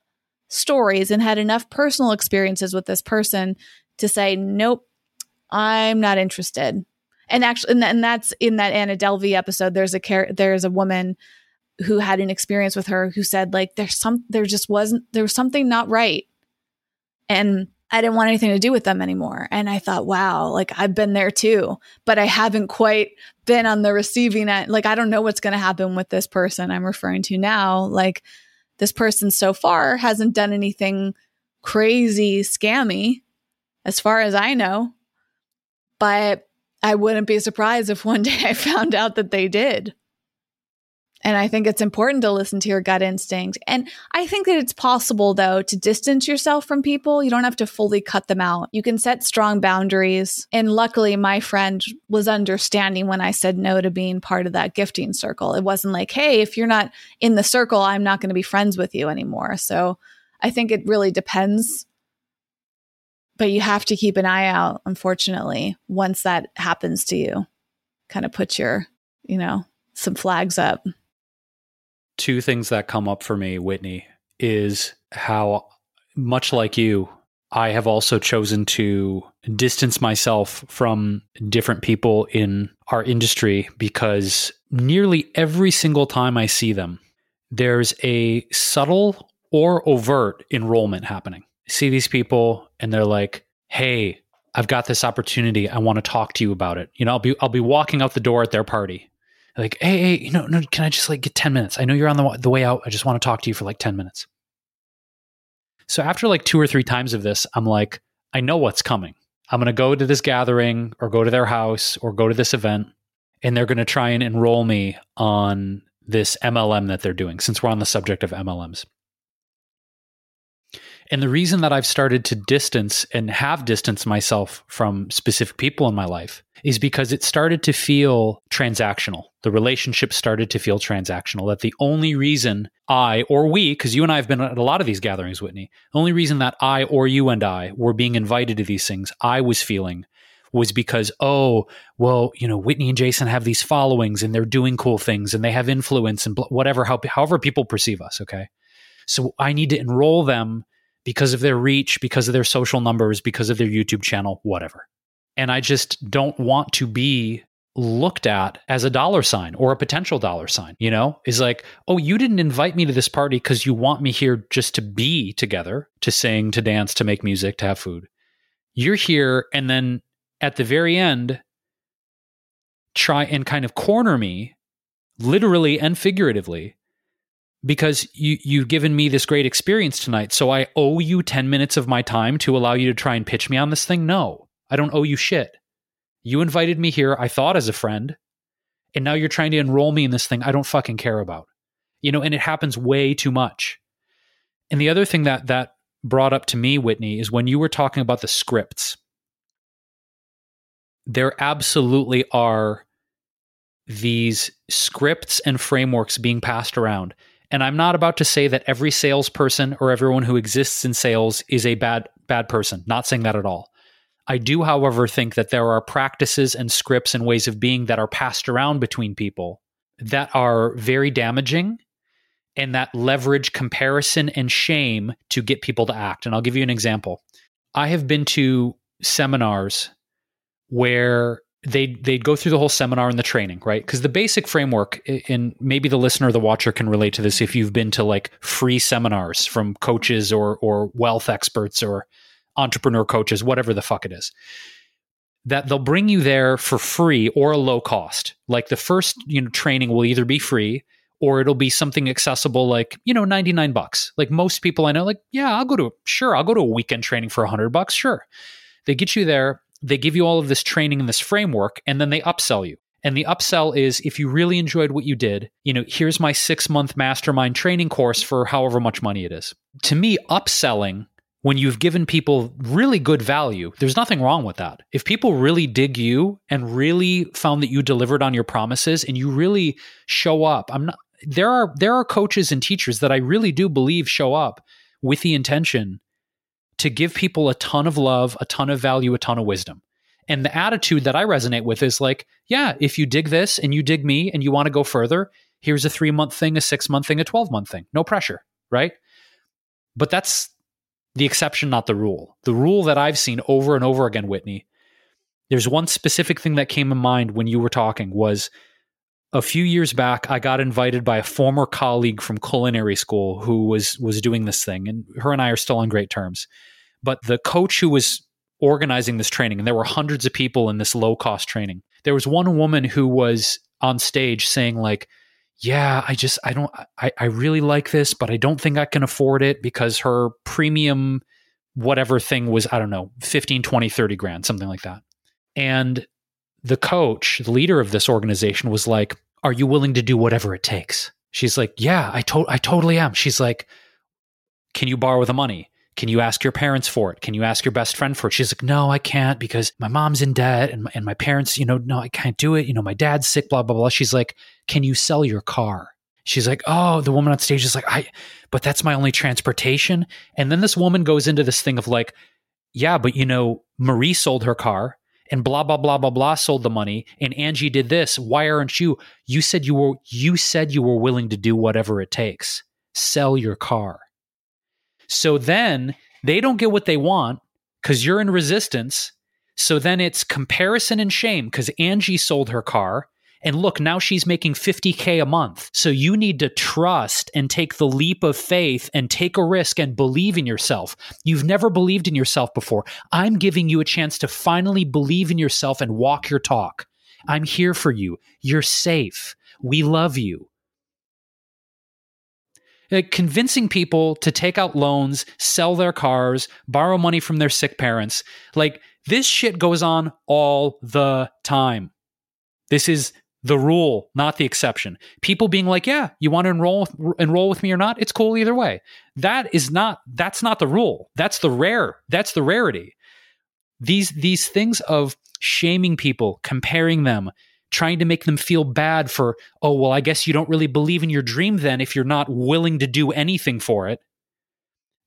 stories and had enough personal experiences with this person to say, nope, I'm not interested. And actually, and, and that's in that Anna Delvey episode. There's a there's a woman who had an experience with her who said like there's some there just wasn't there was something not right, and I didn't want anything to do with them anymore. And I thought, wow, like I've been there too, but I haven't quite been on the receiving end. Like I don't know what's going to happen with this person I'm referring to now. Like this person so far hasn't done anything crazy scammy as far as I know. But I wouldn't be surprised if one day I found out that they did. And I think it's important to listen to your gut instinct. And I think that it's possible, though, to distance yourself from people. You don't have to fully cut them out. You can set strong boundaries. And luckily, my friend was understanding when I said no to being part of that gifting circle. It wasn't like, hey, if you're not in the circle, I'm not going to be friends with you anymore. So I think it really depends but you have to keep an eye out unfortunately once that happens to you kind of put your you know some flags up two things that come up for me whitney is how much like you i have also chosen to distance myself from different people in our industry because nearly every single time i see them there's a subtle or overt enrollment happening see these people and they're like, "Hey, I've got this opportunity. I want to talk to you about it." You know, I'll be I'll be walking out the door at their party. Like, "Hey, hey, you know, no, can I just like get 10 minutes? I know you're on the the way out. I just want to talk to you for like 10 minutes." So after like two or three times of this, I'm like, I know what's coming. I'm going to go to this gathering or go to their house or go to this event and they're going to try and enroll me on this MLM that they're doing since we're on the subject of MLMs. And the reason that I've started to distance and have distanced myself from specific people in my life is because it started to feel transactional. The relationship started to feel transactional. That the only reason I or we, because you and I have been at a lot of these gatherings, Whitney, the only reason that I or you and I were being invited to these things, I was feeling was because, oh, well, you know, Whitney and Jason have these followings and they're doing cool things and they have influence and whatever, however people perceive us. Okay. So I need to enroll them because of their reach, because of their social numbers, because of their YouTube channel, whatever. And I just don't want to be looked at as a dollar sign or a potential dollar sign, you know, is like, oh, you didn't invite me to this party because you want me here just to be together, to sing, to dance, to make music, to have food. You're here. And then at the very end, try and kind of corner me, literally and figuratively, because you, you've given me this great experience tonight. So I owe you 10 minutes of my time to allow you to try and pitch me on this thing? No, I don't owe you shit. You invited me here, I thought as a friend, and now you're trying to enroll me in this thing I don't fucking care about. You know, and it happens way too much. And the other thing that that brought up to me, Whitney, is when you were talking about the scripts. There absolutely are these scripts and frameworks being passed around. And I'm not about to say that every salesperson or everyone who exists in sales is a bad bad person. Not saying that at all. I do, however, think that there are practices and scripts and ways of being that are passed around between people that are very damaging and that leverage comparison and shame to get people to act. And I'll give you an example. I have been to seminars where they they'd go through the whole seminar and the training, right? Because the basic framework, and maybe the listener the watcher can relate to this if you've been to like free seminars from coaches or or wealth experts or entrepreneur coaches, whatever the fuck it is. That they'll bring you there for free or a low cost. Like the first, you know, training will either be free or it'll be something accessible like, you know, 99 bucks. Like most people I know like, yeah, I'll go to sure, I'll go to a weekend training for 100 bucks, sure. They get you there, they give you all of this training and this framework and then they upsell you. And the upsell is if you really enjoyed what you did, you know, here's my 6-month mastermind training course for however much money it is. To me, upselling when you've given people really good value, there's nothing wrong with that. If people really dig you and really found that you delivered on your promises and you really show up, I'm not there are there are coaches and teachers that I really do believe show up with the intention to give people a ton of love, a ton of value, a ton of wisdom. And the attitude that I resonate with is like, yeah, if you dig this and you dig me and you want to go further, here's a 3 month thing, a 6 month thing, a 12 month thing. No pressure, right? But that's the exception, not the rule. The rule that I've seen over and over again, Whitney, there's one specific thing that came in mind when you were talking was a few years back, I got invited by a former colleague from culinary school who was was doing this thing, and her and I are still on great terms. But the coach who was organizing this training, and there were hundreds of people in this low cost training. There was one woman who was on stage saying like, yeah, I just I don't I, I really like this, but I don't think I can afford it because her premium whatever thing was, I don't know, 15, 20, 30 grand, something like that. And the coach, the leader of this organization was like, Are you willing to do whatever it takes? She's like, Yeah, I to- I totally am. She's like, Can you borrow the money? Can you ask your parents for it? Can you ask your best friend for it? She's like, no, I can't because my mom's in debt and my, and my parents, you know, no, I can't do it. You know, my dad's sick, blah, blah, blah. She's like, can you sell your car? She's like, oh, the woman on stage is like, I, but that's my only transportation. And then this woman goes into this thing of like, yeah, but you know, Marie sold her car and blah blah blah blah blah sold the money and Angie did this. Why aren't you? You said you were you said you were willing to do whatever it takes. Sell your car. So then they don't get what they want because you're in resistance. So then it's comparison and shame because Angie sold her car. And look, now she's making 50K a month. So you need to trust and take the leap of faith and take a risk and believe in yourself. You've never believed in yourself before. I'm giving you a chance to finally believe in yourself and walk your talk. I'm here for you. You're safe. We love you Uh, convincing people to take out loans, sell their cars, borrow money from their sick parents. Like this shit goes on all the time. This is the rule, not the exception. People being like, "Yeah, you want to enroll enroll with me or not? It's cool either way." That is not that's not the rule. That's the rare. That's the rarity. These these things of shaming people, comparing them, trying to make them feel bad for, oh, well, I guess you don't really believe in your dream then if you're not willing to do anything for it.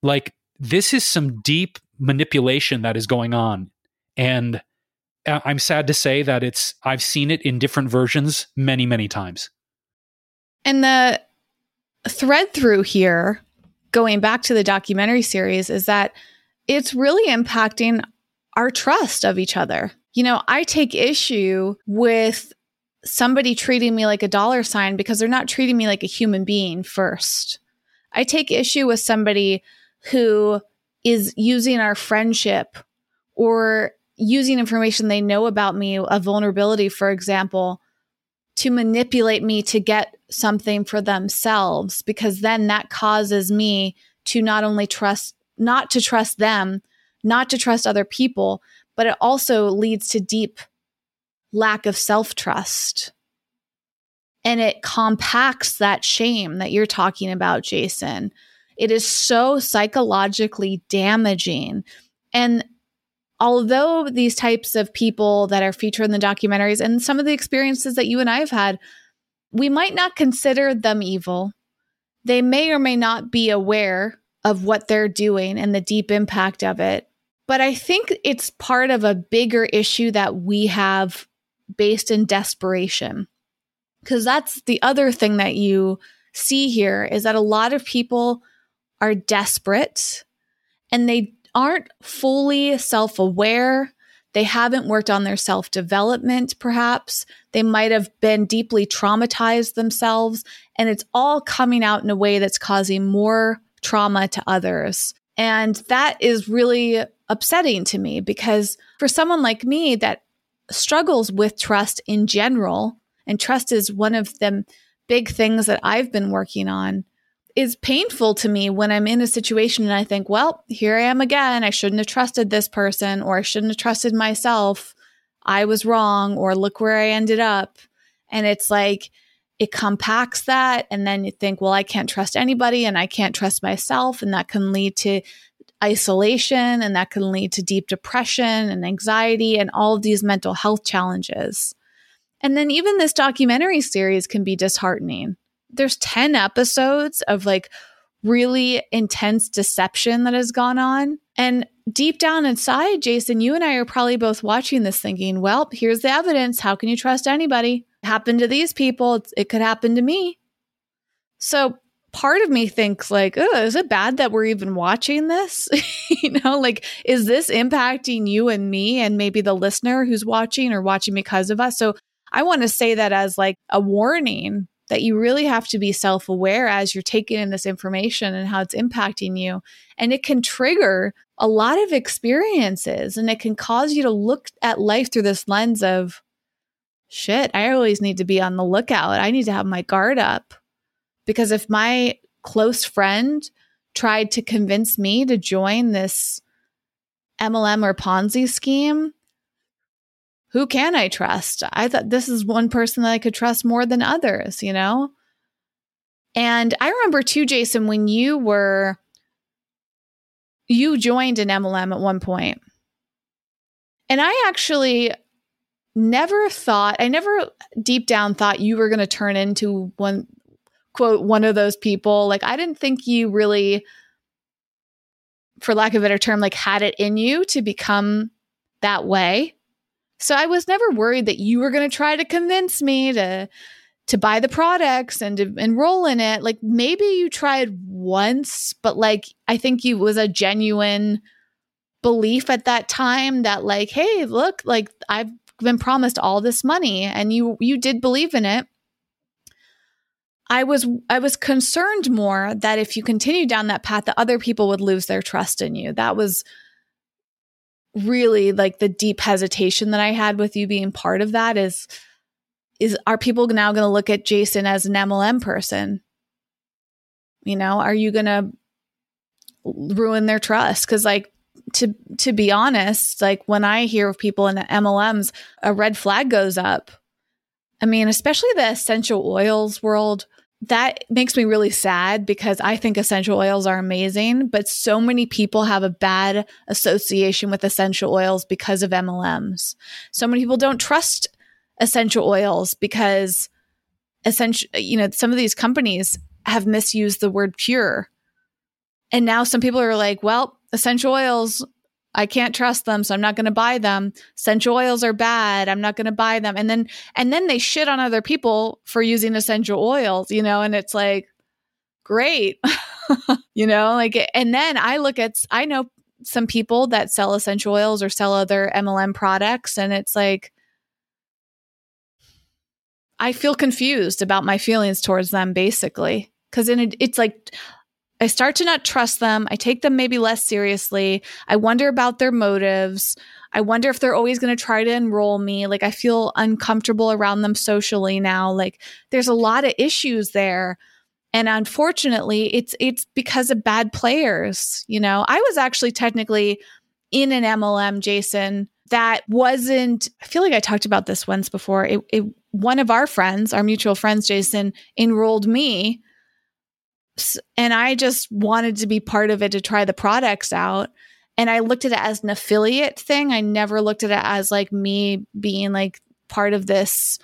Like, this is some deep manipulation that is going on. And uh, I'm sad to say that it's I've seen it in different versions many, many times. And the thread through here, going back to the documentary series, is that it's really impacting our trust of each other. You know, I take issue with somebody treating me like a dollar sign because they're not treating me like a human being first. I take issue with somebody who is using our friendship or using information they know about me, a vulnerability, for example, to manipulate me to get something for themselves, because then that causes me to not only trust, not to trust them, not to trust other people, but it also leads to deep lack of self trust. And it compacts that shame that you're talking about, Jason. It is so psychologically damaging. And although these types of people that are featured in the documentaries and some of the experiences that you and I have had, we might not consider them evil. They may or may not be aware of what they're doing and the deep impact of it. But I think it's part of a bigger issue that we have based in desperation. Because that's the other thing that you see here is that a lot of people are desperate and they aren't fully self aware. They haven't worked on their self development, perhaps. They might have been deeply traumatized themselves, and it's all coming out in a way that's causing more trauma to others. And that is really upsetting to me because for someone like me that struggles with trust in general, and trust is one of the big things that I've been working on, is painful to me when I'm in a situation and I think, well, here I am again. I shouldn't have trusted this person or I shouldn't have trusted myself. I was wrong or look where I ended up. And it's like, it compacts that. And then you think, well, I can't trust anybody and I can't trust myself. And that can lead to isolation and that can lead to deep depression and anxiety and all of these mental health challenges. And then even this documentary series can be disheartening there's 10 episodes of like really intense deception that has gone on. And deep down inside, Jason, you and I are probably both watching this thinking, well, here's the evidence. How can you trust anybody? Happened to these people. It could happen to me. So part of me thinks like, oh, is it bad that we're even watching this? you know, like, is this impacting you and me and maybe the listener who's watching or watching because of us? So I want to say that as like a warning that you really have to be self aware as you're taking in this information and how it's impacting you. And it can trigger a lot of experiences and it can cause you to look at life through this lens of shit, I always need to be on the lookout. I need to have my guard up. Because if my close friend tried to convince me to join this MLM or Ponzi scheme, who can I trust? I thought this is one person that I could trust more than others, you know? And I remember too, Jason, when you were, you joined an MLM at one point. And I actually never thought, I never deep down thought you were going to turn into one, quote, one of those people. Like, I didn't think you really, for lack of a better term, like had it in you to become that way. So I was never worried that you were going to try to convince me to to buy the products and to enroll in it. Like maybe you tried once, but like I think you was a genuine belief at that time that like, hey, look, like I've been promised all this money and you you did believe in it. I was I was concerned more that if you continue down that path that other people would lose their trust in you. That was really like the deep hesitation that I had with you being part of that is is are people now going to look at Jason as an MLM person? You know, are you going to ruin their trust cuz like to to be honest, like when I hear of people in the MLMs, a red flag goes up. I mean, especially the essential oils world that makes me really sad because I think essential oils are amazing, but so many people have a bad association with essential oils because of MLMs. So many people don't trust essential oils because essential, you know, some of these companies have misused the word pure. And now some people are like, well, essential oils I can't trust them, so I'm not going to buy them. Essential oils are bad. I'm not going to buy them. And then and then they shit on other people for using essential oils, you know, and it's like great. you know, like and then I look at I know some people that sell essential oils or sell other MLM products and it's like I feel confused about my feelings towards them basically cuz it, it's like I start to not trust them. I take them maybe less seriously. I wonder about their motives. I wonder if they're always going to try to enroll me. Like I feel uncomfortable around them socially now. Like there's a lot of issues there. And unfortunately, it's it's because of bad players, you know. I was actually technically in an MLM, Jason, that wasn't I feel like I talked about this once before. It, it one of our friends, our mutual friends, Jason, enrolled me and I just wanted to be part of it to try the products out. And I looked at it as an affiliate thing. I never looked at it as like me being like part of this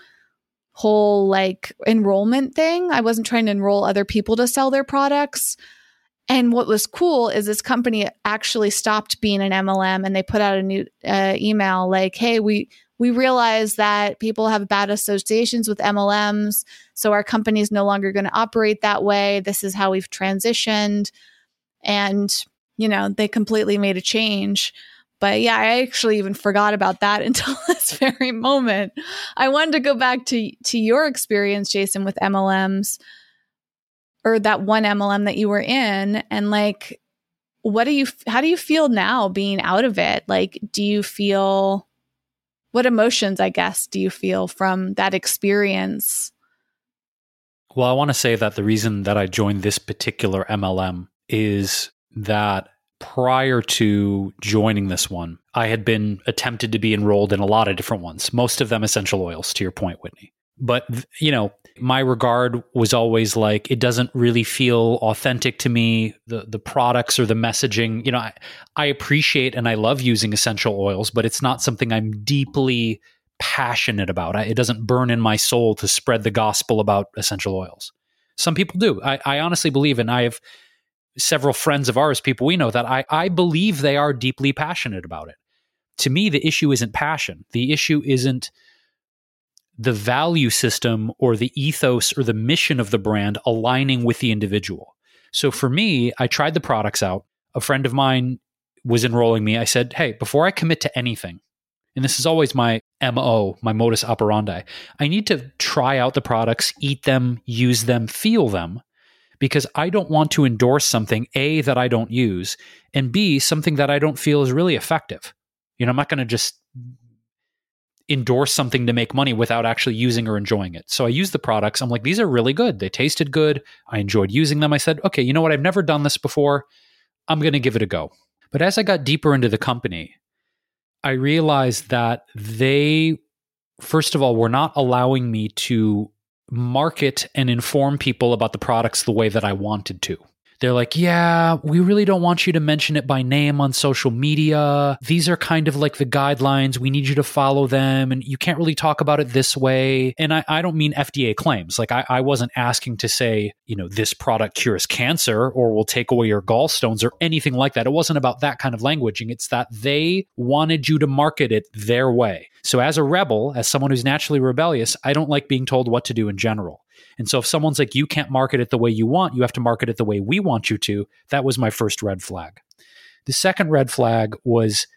whole like enrollment thing. I wasn't trying to enroll other people to sell their products. And what was cool is this company actually stopped being an MLM and they put out a new uh, email like, "Hey, we we realize that people have bad associations with MLMs. So our company is no longer going to operate that way. This is how we've transitioned. And, you know, they completely made a change. But yeah, I actually even forgot about that until this very moment. I wanted to go back to to your experience, Jason, with MLMs or that one MLM that you were in and like what do you how do you feel now being out of it? Like do you feel what emotions, I guess, do you feel from that experience? Well, I want to say that the reason that I joined this particular MLM is that prior to joining this one, I had been attempted to be enrolled in a lot of different ones, most of them essential oils, to your point, Whitney. But, you know, my regard was always like it doesn't really feel authentic to me. The the products or the messaging you know I, I appreciate and i love using essential oils but it's not something i'm deeply passionate about. It doesn't burn in my soul to spread the gospel about essential oils. Some people do. I, I honestly believe and i have several friends of ours people we know that I, I believe they are deeply passionate about it. To me the issue isn't passion. The issue isn't the value system or the ethos or the mission of the brand aligning with the individual. So for me, I tried the products out. A friend of mine was enrolling me. I said, Hey, before I commit to anything, and this is always my MO, my modus operandi, I need to try out the products, eat them, use them, feel them, because I don't want to endorse something, A, that I don't use, and B, something that I don't feel is really effective. You know, I'm not going to just endorse something to make money without actually using or enjoying it. So I used the products. I'm like, these are really good. They tasted good. I enjoyed using them. I said, okay, you know what? I've never done this before. I'm going to give it a go. But as I got deeper into the company, I realized that they, first of all, were not allowing me to market and inform people about the products the way that I wanted to. They're like, yeah, we really don't want you to mention it by name on social media. These are kind of like the guidelines. We need you to follow them. And you can't really talk about it this way. And I, I don't mean FDA claims. Like, I, I wasn't asking to say, you know, this product cures cancer or will take away your gallstones or anything like that. It wasn't about that kind of languaging. It's that they wanted you to market it their way. So, as a rebel, as someone who's naturally rebellious, I don't like being told what to do in general. And so if someone's like, you can't market it the way you want, you have to market it the way we want you to, that was my first red flag. The second red flag was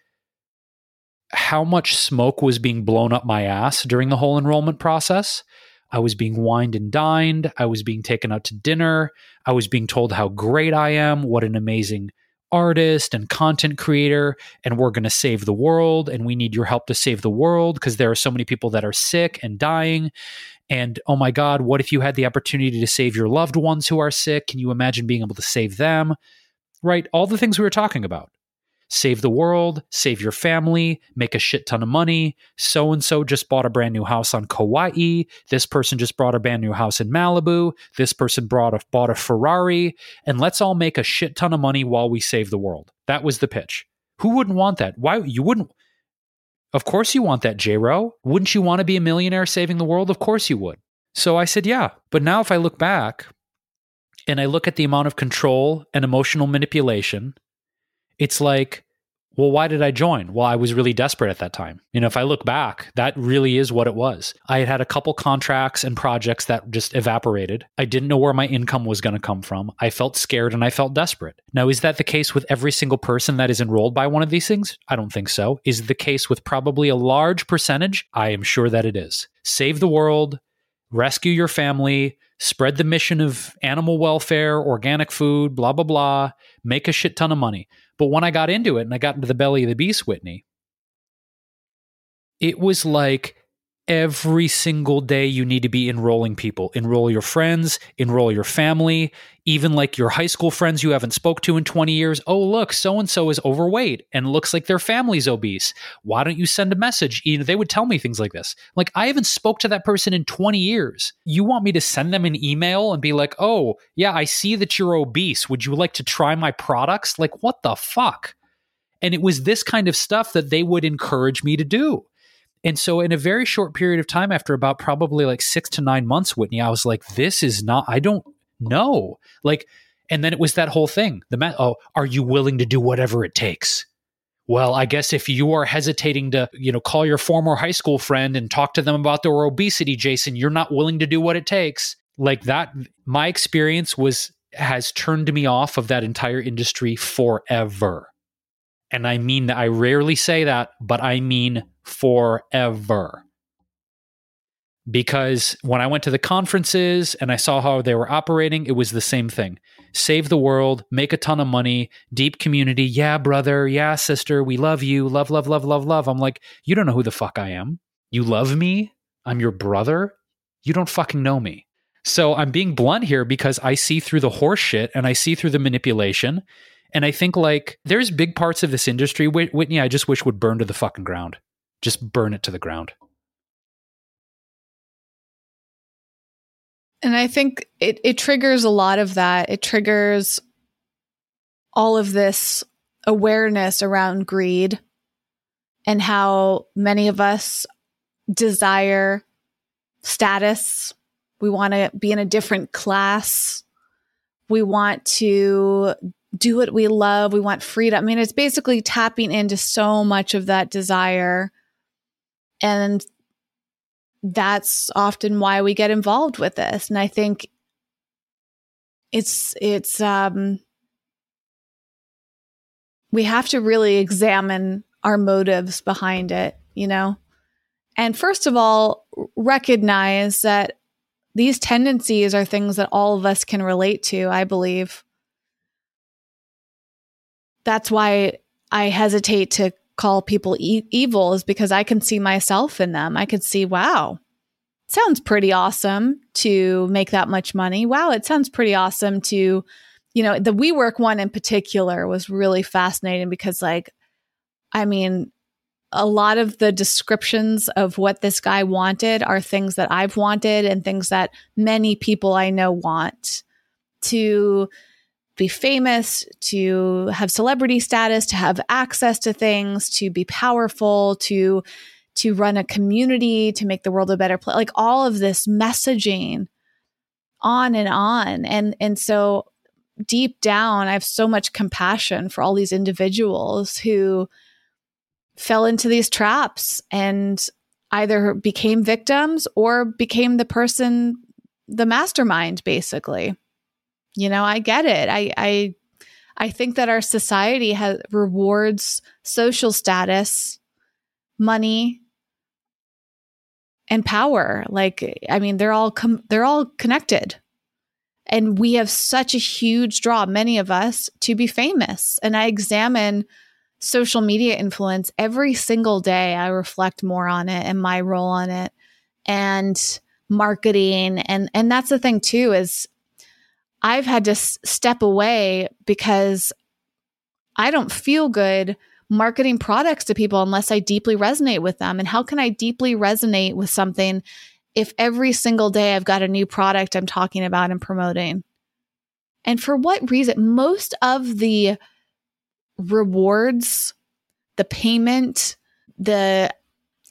how much smoke was being blown up my ass during the whole enrollment process. I was being wined and dined. I was being taken out to dinner. I was being told how great I am, what an amazing artist and content creator, and we're going to save the world. And we need your help to save the world because there are so many people that are sick and dying. And oh my God, what if you had the opportunity to save your loved ones who are sick? Can you imagine being able to save them? Right? All the things we were talking about. Save the world, save your family, make a shit ton of money. So and so just bought a brand new house on Kauai. This person just bought a brand new house in Malibu. This person a, bought a Ferrari. And let's all make a shit ton of money while we save the world. That was the pitch. Who wouldn't want that? Why you wouldn't of course you want that, J Row. Wouldn't you want to be a millionaire saving the world? Of course you would. So I said, yeah. But now if I look back and I look at the amount of control and emotional manipulation, it's like, Well, why did I join? Well, I was really desperate at that time. You know, if I look back, that really is what it was. I had had a couple contracts and projects that just evaporated. I didn't know where my income was going to come from. I felt scared and I felt desperate. Now, is that the case with every single person that is enrolled by one of these things? I don't think so. Is it the case with probably a large percentage? I am sure that it is. Save the world, rescue your family, spread the mission of animal welfare, organic food, blah, blah, blah, make a shit ton of money. But when I got into it and I got into the belly of the beast, Whitney, it was like every single day you need to be enrolling people. Enroll your friends enroll your family even like your high school friends you haven't spoke to in 20 years. Oh look so and so is overweight and looks like their family's obese. Why don't you send a message? You know, they would tell me things like this. Like i haven't spoke to that person in 20 years. You want me to send them an email and be like oh yeah i see that you're obese. Would you like to try my products? Like what the fuck? And it was this kind of stuff that they would encourage me to do and so, in a very short period of time, after about probably like six to nine months, Whitney, I was like, this is not, I don't know. Like, and then it was that whole thing. The ma- oh, are you willing to do whatever it takes? Well, I guess if you are hesitating to, you know, call your former high school friend and talk to them about their obesity, Jason, you're not willing to do what it takes. Like that, my experience was has turned me off of that entire industry forever. And I mean that I rarely say that, but I mean forever. Because when I went to the conferences and I saw how they were operating, it was the same thing. Save the world, make a ton of money, deep community. Yeah, brother. Yeah, sister. We love you. Love, love, love, love, love. I'm like, you don't know who the fuck I am. You love me. I'm your brother. You don't fucking know me. So I'm being blunt here because I see through the horse shit and I see through the manipulation. And I think like there's big parts of this industry, Whitney, I just wish would burn to the fucking ground just burn it to the ground. And I think it, it triggers a lot of that. It triggers all of this awareness around greed and how many of us desire status. We want to be in a different class. We want to do what we love. We want freedom. I mean, it's basically tapping into so much of that desire and that's often why we get involved with this. And I think it's, it's, um, we have to really examine our motives behind it, you know? And first of all, recognize that these tendencies are things that all of us can relate to, I believe. That's why I hesitate to call people e- evil is because I can see myself in them. I could see, wow, sounds pretty awesome to make that much money. Wow, it sounds pretty awesome to, you know, the WeWork one in particular was really fascinating because, like, I mean, a lot of the descriptions of what this guy wanted are things that I've wanted and things that many people I know want to be famous, to have celebrity status, to have access to things, to be powerful, to to run a community, to make the world a better place. Like all of this messaging on and on. And and so deep down, I have so much compassion for all these individuals who fell into these traps and either became victims or became the person the mastermind basically you know, I get it. I I I think that our society has rewards social status, money, and power. Like I mean, they're all com- they're all connected. And we have such a huge draw, many of us, to be famous. And I examine social media influence every single day. I reflect more on it and my role on it and marketing. And and that's the thing too, is I've had to s- step away because I don't feel good marketing products to people unless I deeply resonate with them. And how can I deeply resonate with something if every single day I've got a new product I'm talking about and promoting? And for what reason? Most of the rewards, the payment, the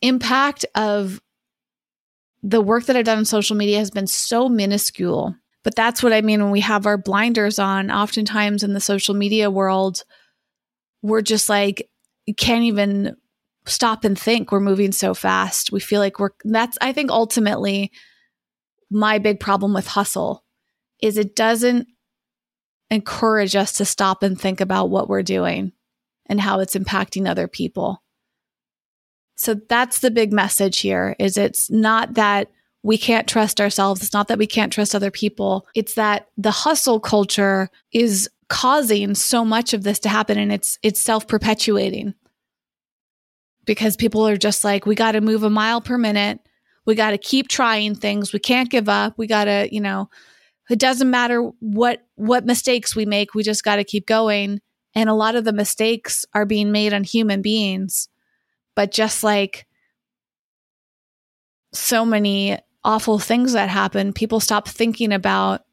impact of the work that I've done on social media has been so minuscule but that's what I mean when we have our blinders on. Oftentimes in the social media world, we're just like can't even stop and think. We're moving so fast. We feel like we're that's I think ultimately my big problem with hustle is it doesn't encourage us to stop and think about what we're doing and how it's impacting other people. So that's the big message here is it's not that we can't trust ourselves. It's not that we can't trust other people. It's that the hustle culture is causing so much of this to happen and it's it's self-perpetuating. Because people are just like we got to move a mile per minute. We got to keep trying things. We can't give up. We got to, you know, it doesn't matter what what mistakes we make. We just got to keep going. And a lot of the mistakes are being made on human beings. But just like so many awful things that happen, people stop thinking about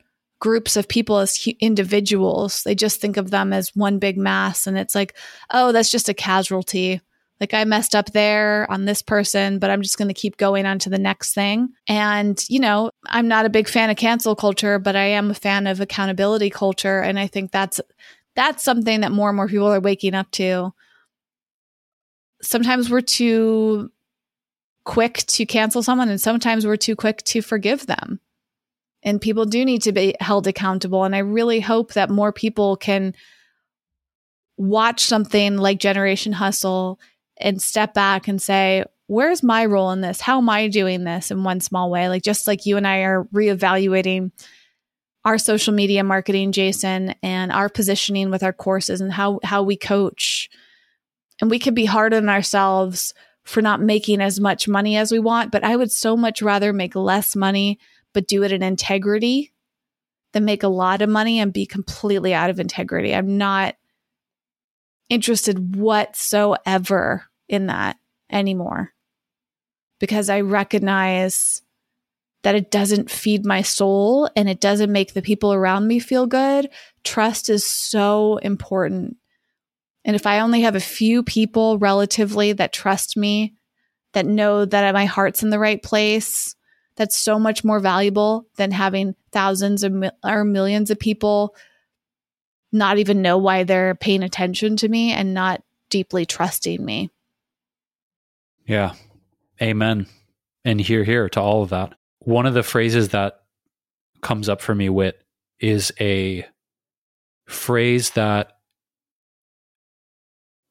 groups of people as individuals. They just think of them as one big mass. And it's like, oh, that's just a casualty. Like I messed up there on this person, but I'm just going to keep going on to the next thing. And, you know, I'm not a big fan of cancel culture, but I am a fan of accountability culture. And I think that's, that's something that more and more people are waking up to. Sometimes we're too quick to cancel someone and sometimes we're too quick to forgive them. And people do need to be held accountable. And I really hope that more people can watch something like Generation Hustle and step back and say, where's my role in this? How am I doing this in one small way? Like, just like you and I are reevaluating our social media marketing, Jason, and our positioning with our courses and how, how we coach. And we can be hard on ourselves for not making as much money as we want, but I would so much rather make less money, but do it in integrity than make a lot of money and be completely out of integrity. I'm not interested whatsoever in that anymore because I recognize that it doesn't feed my soul and it doesn't make the people around me feel good. Trust is so important. And if I only have a few people relatively that trust me, that know that my heart's in the right place, that's so much more valuable than having thousands of, or millions of people not even know why they're paying attention to me and not deeply trusting me. Yeah. Amen. And here, here to all of that. One of the phrases that comes up for me, Whit, is a phrase that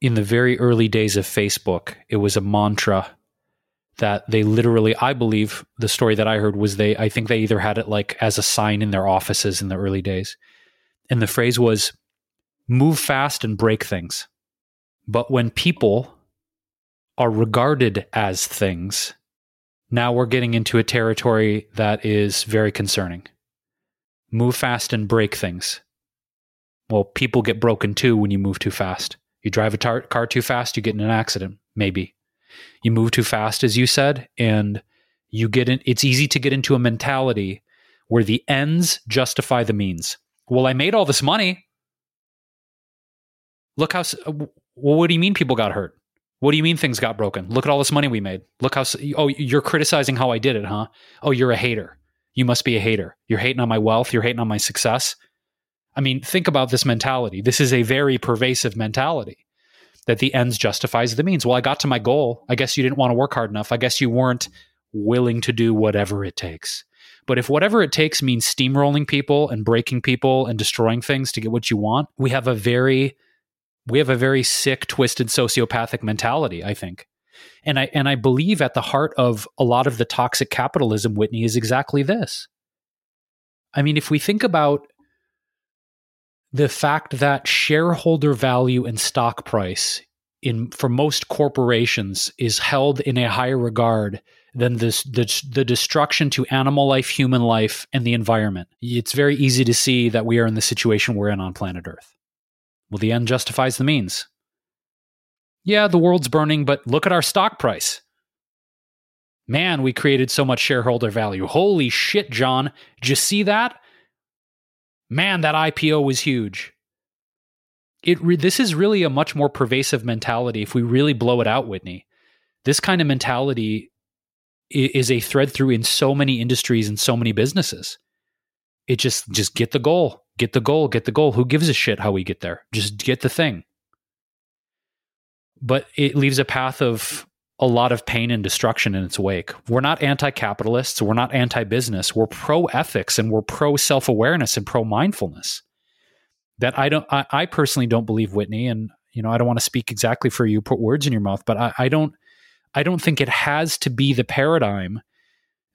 in the very early days of Facebook, it was a mantra that they literally, I believe the story that I heard was they, I think they either had it like as a sign in their offices in the early days. And the phrase was move fast and break things. But when people are regarded as things, now we're getting into a territory that is very concerning. Move fast and break things. Well, people get broken too when you move too fast. You drive a tar- car too fast, you get in an accident, maybe. You move too fast, as you said, and you get in. It's easy to get into a mentality where the ends justify the means. Well, I made all this money. Look how. Uh, well, what do you mean people got hurt? What do you mean things got broken? Look at all this money we made. Look how. Oh, you're criticizing how I did it, huh? Oh, you're a hater. You must be a hater. You're hating on my wealth. You're hating on my success. I mean, think about this mentality. This is a very pervasive mentality that the ends justifies the means. Well, I got to my goal. I guess you didn't want to work hard enough. I guess you weren't willing to do whatever it takes. But if whatever it takes means steamrolling people and breaking people and destroying things to get what you want, we have a very we have a very sick, twisted sociopathic mentality, I think. And I and I believe at the heart of a lot of the toxic capitalism, Whitney, is exactly this. I mean, if we think about the fact that shareholder value and stock price in for most corporations is held in a higher regard than this the, the destruction to animal life, human life, and the environment. It's very easy to see that we are in the situation we're in on planet Earth. Well, the end justifies the means. Yeah, the world's burning, but look at our stock price. Man, we created so much shareholder value. Holy shit, John. Did you see that? Man, that IPO was huge. It re- this is really a much more pervasive mentality if we really blow it out, Whitney. This kind of mentality is a thread through in so many industries and so many businesses. It just just get the goal, get the goal, get the goal. Who gives a shit how we get there? Just get the thing. but it leaves a path of a lot of pain and destruction in its wake. We're not anti capitalists. We're not anti business. We're pro ethics and we're pro self awareness and pro mindfulness. That I don't, I, I, personally don't believe Whitney, and you know, I don't want to speak exactly for you, put words in your mouth, but I, I don't, I don't think it has to be the paradigm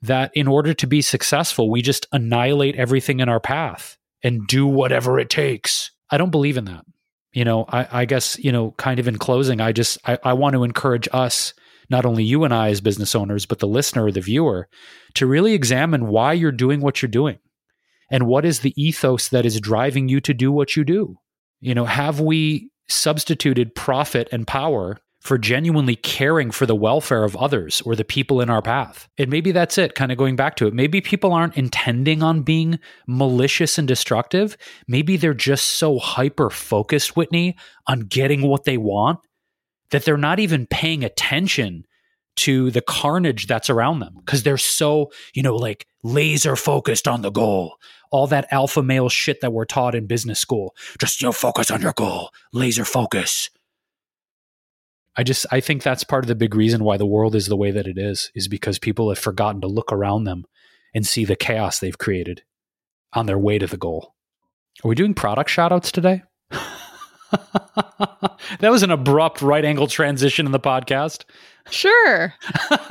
that in order to be successful, we just annihilate everything in our path and do whatever it takes. I don't believe in that. You know, I, I guess, you know, kind of in closing, I just, I, I want to encourage us not only you and I as business owners, but the listener or the viewer, to really examine why you're doing what you're doing and what is the ethos that is driving you to do what you do. You know, have we substituted profit and power for genuinely caring for the welfare of others or the people in our path. And maybe that's it, kind of going back to it. Maybe people aren't intending on being malicious and destructive. Maybe they're just so hyper focused, Whitney, on getting what they want that they're not even paying attention to the carnage that's around them because they're so, you know, like laser focused on the goal. All that alpha male shit that we're taught in business school. Just, you know, focus on your goal, laser focus. I just, I think that's part of the big reason why the world is the way that it is, is because people have forgotten to look around them and see the chaos they've created on their way to the goal. Are we doing product shout outs today? that was an abrupt right angle transition in the podcast. Sure.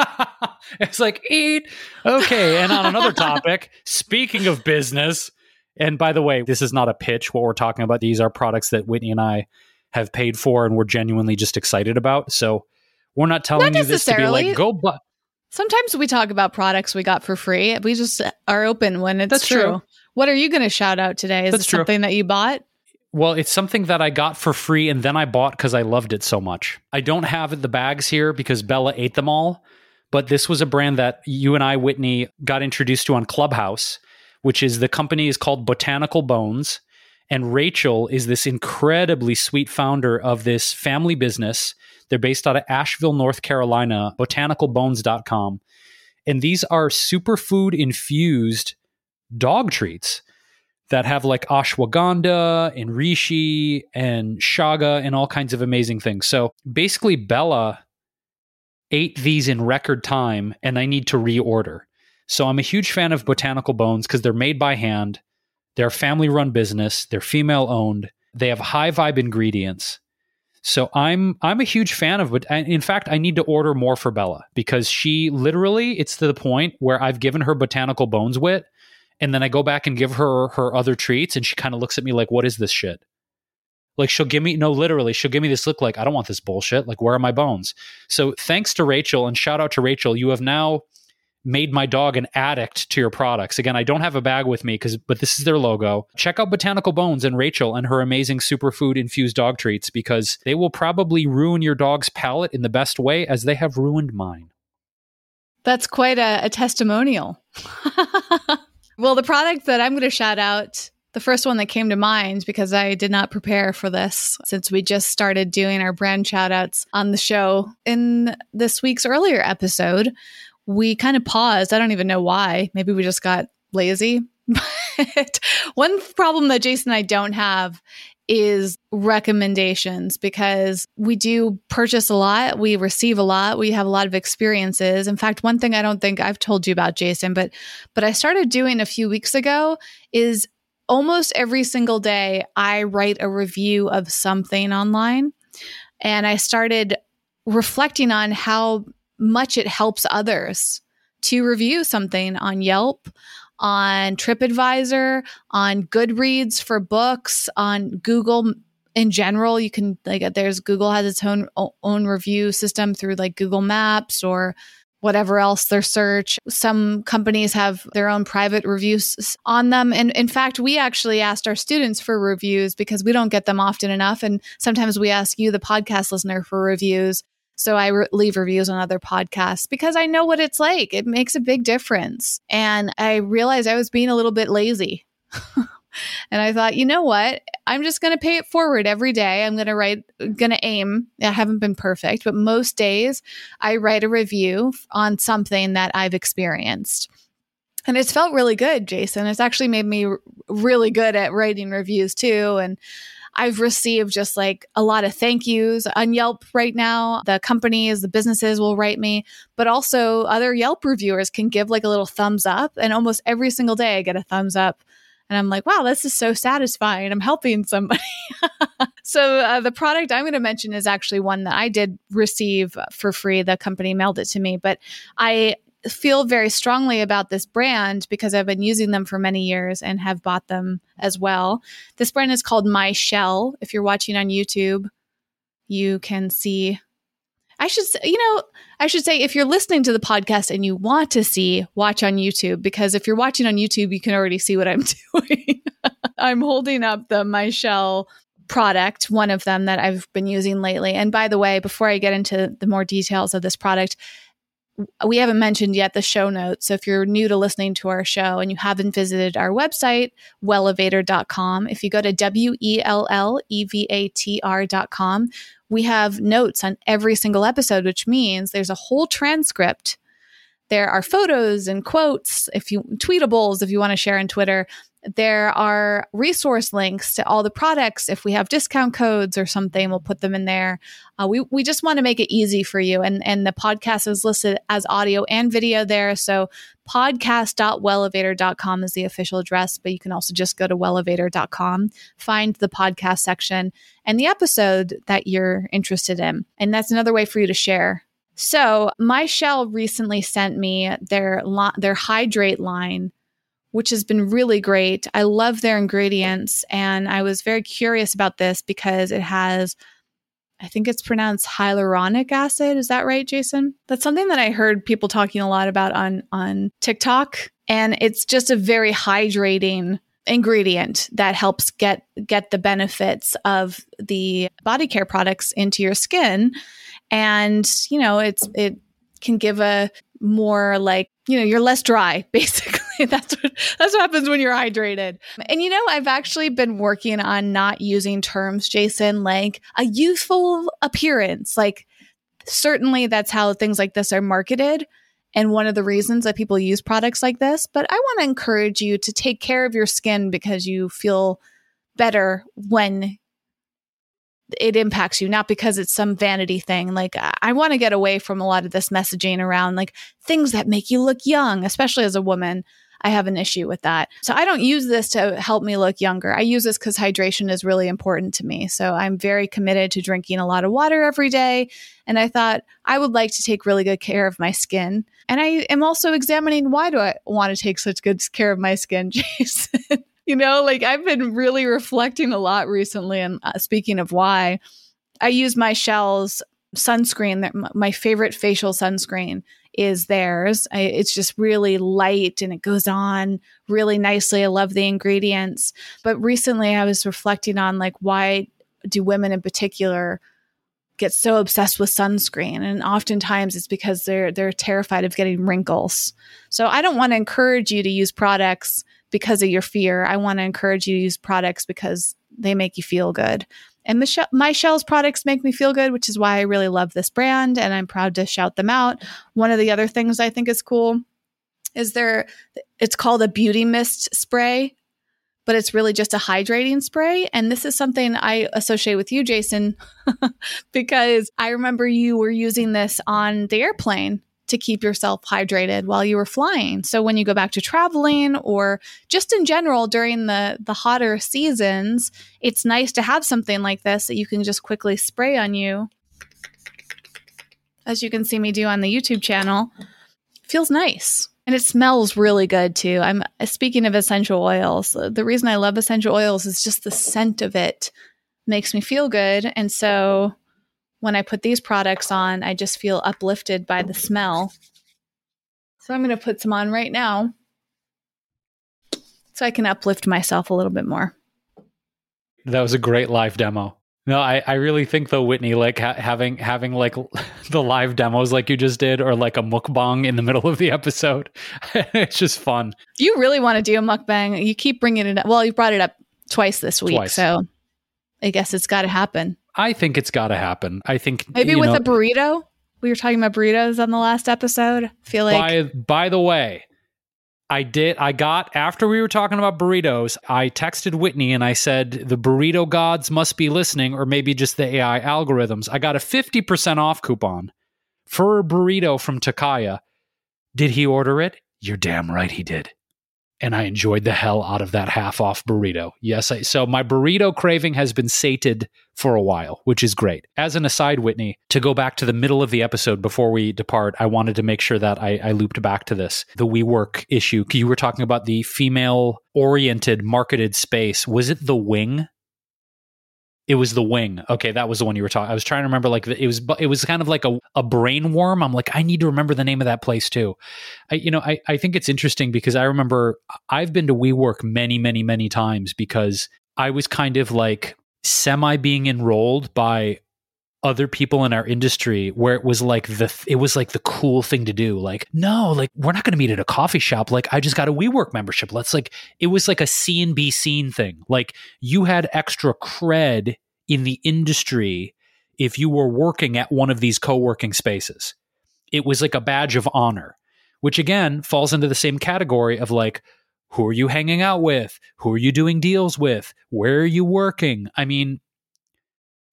it's like, eat. Okay. And on another topic, speaking of business, and by the way, this is not a pitch. What we're talking about, these are products that Whitney and I have paid for and we're genuinely just excited about. So we're not telling not you this to be like, go, buy. Sometimes we talk about products we got for free. We just are open when it's That's true. true. What are you going to shout out today? Is That's it something true. that you bought? Well, it's something that I got for free and then I bought because I loved it so much. I don't have the bags here because Bella ate them all, but this was a brand that you and I, Whitney, got introduced to on Clubhouse, which is the company is called Botanical Bones. And Rachel is this incredibly sweet founder of this family business. They're based out of Asheville, North Carolina, botanicalbones.com. And these are superfood infused dog treats that have like ashwagandha and reishi and chaga and all kinds of amazing things. So basically, Bella ate these in record time and I need to reorder. So I'm a huge fan of Botanical Bones because they're made by hand. They're a family run business. They're female owned. They have high vibe ingredients. So I'm I'm a huge fan of it. In fact, I need to order more for Bella because she literally it's to the point where I've given her botanical bones Whit and then I go back and give her her other treats, and she kind of looks at me like, "What is this shit?" Like she'll give me no, literally, she'll give me this look like, "I don't want this bullshit." Like, where are my bones? So thanks to Rachel, and shout out to Rachel, you have now made my dog an addict to your products. Again, I don't have a bag with me because but this is their logo. Check out Botanical Bones and Rachel and her amazing superfood infused dog treats because they will probably ruin your dog's palate in the best way as they have ruined mine. That's quite a, a testimonial. Well, the product that I'm going to shout out, the first one that came to mind because I did not prepare for this since we just started doing our brand shout outs on the show in this week's earlier episode. We kind of paused. I don't even know why. Maybe we just got lazy. But one problem that Jason and I don't have is recommendations because we do purchase a lot, we receive a lot, we have a lot of experiences. In fact, one thing I don't think I've told you about Jason, but but I started doing a few weeks ago is almost every single day I write a review of something online and I started reflecting on how much it helps others to review something on Yelp, on TripAdvisor, on Goodreads for books, on Google in general. You can like there's Google has its own own review system through like Google Maps or whatever else their search. Some companies have their own private reviews on them. And in fact, we actually asked our students for reviews because we don't get them often enough. And sometimes we ask you, the podcast listener, for reviews. So I re- leave reviews on other podcasts because I know what it's like. It makes a big difference. And I realized I was being a little bit lazy. and I thought, you know what? I'm just going to pay it forward every day. I'm going to write, going to aim. I haven't been perfect, but most days I write a review on something that I've experienced. And it's felt really good, Jason. It's actually made me really good at writing reviews too. And I've received just like a lot of thank yous on Yelp right now. The companies, the businesses will write me, but also other Yelp reviewers can give like a little thumbs up. And almost every single day I get a thumbs up. And I'm like, wow, this is so satisfying. I'm helping somebody. so, uh, the product I'm going to mention is actually one that I did receive for free. The company mailed it to me, but I feel very strongly about this brand because I've been using them for many years and have bought them as well. This brand is called MyChelle. If you're watching on YouTube, you can see. I should, say, you know, I should say if you're listening to the podcast and you want to see, watch on YouTube because if you're watching on YouTube, you can already see what I'm doing. I'm holding up the MyChelle product, one of them that I've been using lately. And by the way, before I get into the more details of this product, we haven't mentioned yet the show notes. So if you're new to listening to our show and you haven't visited our website, wellevatr.com, if you go to W E L L E V A T R.com, we have notes on every single episode, which means there's a whole transcript. There are photos and quotes, if you tweetables, if you want to share on Twitter, there are resource links to all the products. If we have discount codes or something, we'll put them in there. Uh, we, we just want to make it easy for you. And, and the podcast is listed as audio and video there. So podcast.wellevatr.com is the official address, but you can also just go to wellevatr.com, find the podcast section and the episode that you're interested in. And that's another way for you to share. So MyChelle recently sent me their, their hydrate line which has been really great. I love their ingredients. And I was very curious about this because it has, I think it's pronounced hyaluronic acid. Is that right, Jason? That's something that I heard people talking a lot about on, on TikTok. And it's just a very hydrating ingredient that helps get get the benefits of the body care products into your skin and you know it's it can give a more like you know you're less dry basically. That's what that's what happens when you're hydrated. And you know i've actually been working on not using terms jason like a youthful appearance. Like certainly that's how things like this are marketed and one of the reasons that people use products like this. But i want to encourage you to take care of your skin because you feel better when it impacts you, not because it's some vanity thing. Like, I want to get away from a lot of this messaging around like things that make you look young, especially as a woman. I have an issue with that. So I don't use this to help me look younger. I use this because hydration is really important to me. So I'm very committed to drinking a lot of water every day. And I thought I would like to take really good care of my skin. And I am also examining why do I want to take such good care of my skin, Jason? You know, like I've been really reflecting a lot recently. And uh, speaking of why, I use MyChelle's sunscreen. My favorite facial sunscreen is theirs. I, it's just really light and it goes on really nicely. I love the ingredients. But recently I was reflecting on like why do women in particular get so obsessed with sunscreen and oftentimes it's because they're they're terrified of getting wrinkles. So I don't want to encourage you to use products because of your fear. I want to encourage you to use products because they make you feel good. And Michelle, MyChelle's products make me feel good, which is why I really love this brand and I'm proud to shout them out. One of the other things I think is cool is there, it's called a beauty mist spray, but it's really just a hydrating spray. And this is something I associate with you, Jason, because I remember you were using this on the airplane to keep yourself hydrated while you were flying. So when you go back to traveling or just in general during the the hotter seasons, it's nice to have something like this that you can just quickly spray on you. As you can see me do on the YouTube channel. Feels nice. And it smells really good too. I'm speaking of essential oils. The reason I love essential oils is just the scent of it makes me feel good. And so when I put these products on, I just feel uplifted by the smell. So I'm going to put some on right now so I can uplift myself a little bit more. That was a great live demo. No, I, I really think though, Whitney, like ha- having having like the live demos like you just did, or like a mukbang in the middle of the episode, it's just fun. You really want to do a mukbang? You keep bringing it up. Well, you brought it up twice this week, twice. so I guess it's got to happen. I think it's got to happen. I think maybe with know, a burrito. We were talking about burritos on the last episode. I feel like by by the way, I did. I got after we were talking about burritos. I texted Whitney and I said the burrito gods must be listening, or maybe just the AI algorithms. I got a fifty percent off coupon for a burrito from Tocaya. Did he order it? You're damn right he did and I enjoyed the hell out of that half off burrito. Yes, I, so my burrito craving has been sated for a while, which is great. As an aside, Whitney, to go back to the middle of the episode before we depart, I wanted to make sure that I, I looped back to this the WeWork issue. You were talking about the female oriented marketed space. Was it the wing? It was the wing. Okay, that was the one you were talking. I was trying to remember. Like it was, it was kind of like a, a brain worm. I'm like, I need to remember the name of that place too. I, you know, I, I think it's interesting because I remember I've been to WeWork many, many, many times because I was kind of like semi being enrolled by other people in our industry where it was like the it was like the cool thing to do. Like no like we're not going to meet at a coffee shop. Like i just got a WeWork membership. Let's like it was like a and B scene thing. Like you had extra cred in the industry if you were working at one of these co-working spaces. It was like a badge of honor which again falls into the same category of like who are you hanging out with? Who are you doing deals with? Where are you working? I mean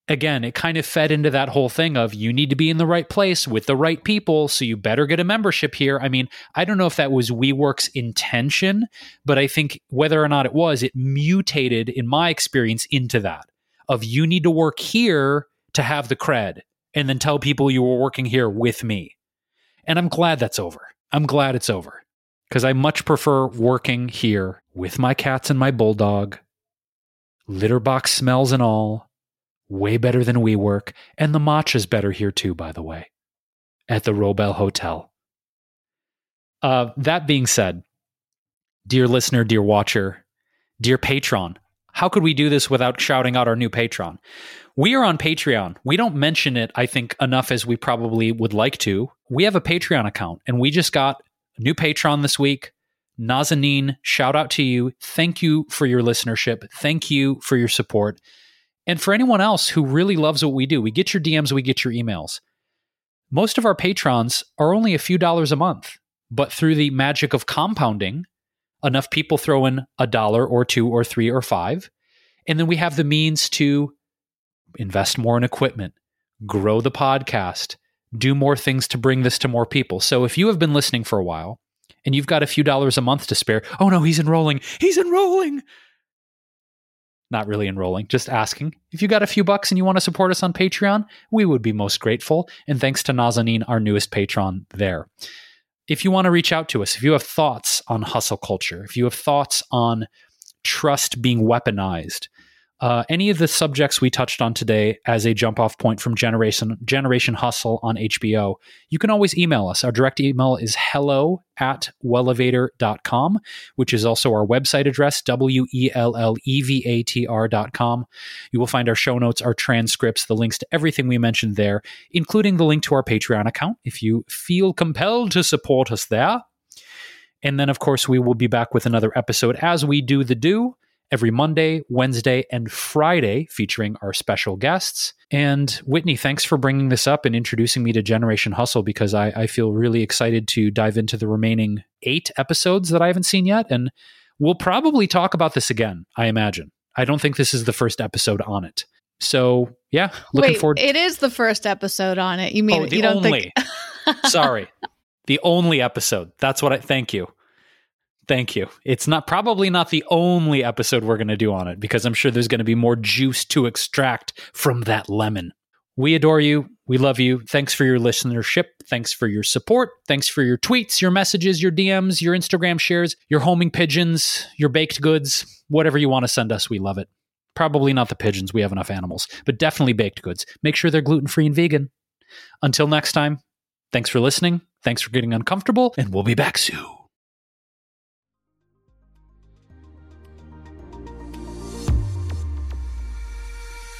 again, it kind of fed into that whole thing of you need to be in the right place with the right people, so you better get a membership here. I mean, I don't know if that was WeWork's intention, but I think whether or not it was, it mutated in my experience into that of you need to work here to have the cred and then tell people you were working here with me. And I'm glad that's over. I'm glad it's over because I much prefer working here with my cats and my bulldog, litter box smells and all way better than WeWork, and the matcha's better here too, by the way, at the Wrobel Hotel. Uh, that being said, dear listener, dear watcher, dear patron, how could we do this without shouting out our new patron? We are on Patreon. We don't mention it, I think, enough as we probably would like to. We have a Patreon account, and we just got a new patron this week. Nazanin, shout out to you. Thank you for your listenership. Thank you for your support. And for anyone else who really loves what we do, we get your DMs, we get your emails. Most of our patrons are only a few dollars a month, but through the magic of compounding, enough people throw in a dollar or two or three or five. And then we have the means to invest more in equipment, grow the podcast, do more things to bring this to more people. So if you have been listening for a while and you've got a few dollars a month to spare, oh no, he's enrolling, he's enrolling not really enrolling, just asking. If you got a few bucks and you want to support us on Patreon, we would be most grateful. And thanks to Nazanin, our newest patron there. If you want to reach out to us, if you have thoughts on hustle culture, if you have thoughts on trust being weaponized, uh, any of the subjects we touched on today as a jump off point from Generation Generation Hustle on HBO, you can always email us. Our direct email is hello at wellevatr.com, which is also our website address, W E L L E V A T R.com. You will find our show notes, our transcripts, the links to everything we mentioned there, including the link to our Patreon account if you feel compelled to support us there. And then, of course, we will be back with another episode as we do the do every Monday, Wednesday, and Friday, featuring our special guests. And Whitney, thanks for bringing this up and introducing me to Generation Hustle because I, I feel really excited to dive into the remaining eight episodes that I haven't seen yet. And we'll probably talk about this again, I imagine. I don't think this is the first episode on it. So yeah, looking Wait, forward. It is the first episode on it. You mean oh, the you don't only? think? Sorry, the only episode. That's what I. Thank you. Thank you. It's not probably not the only episode we're going to do on it because I'm sure there's going to be more juice to extract from that lemon. We adore you. We love you. Thanks for your listenership. Thanks for your support. Thanks for your tweets, your messages, your DMs, your Instagram shares, your homing pigeons, your baked goods, whatever you want to send us. We love it. Probably not the pigeons. We have enough animals, but definitely baked goods. Make sure they're gluten free and vegan. Until next time, thanks for listening. Thanks for getting uncomfortable, and we'll be back soon.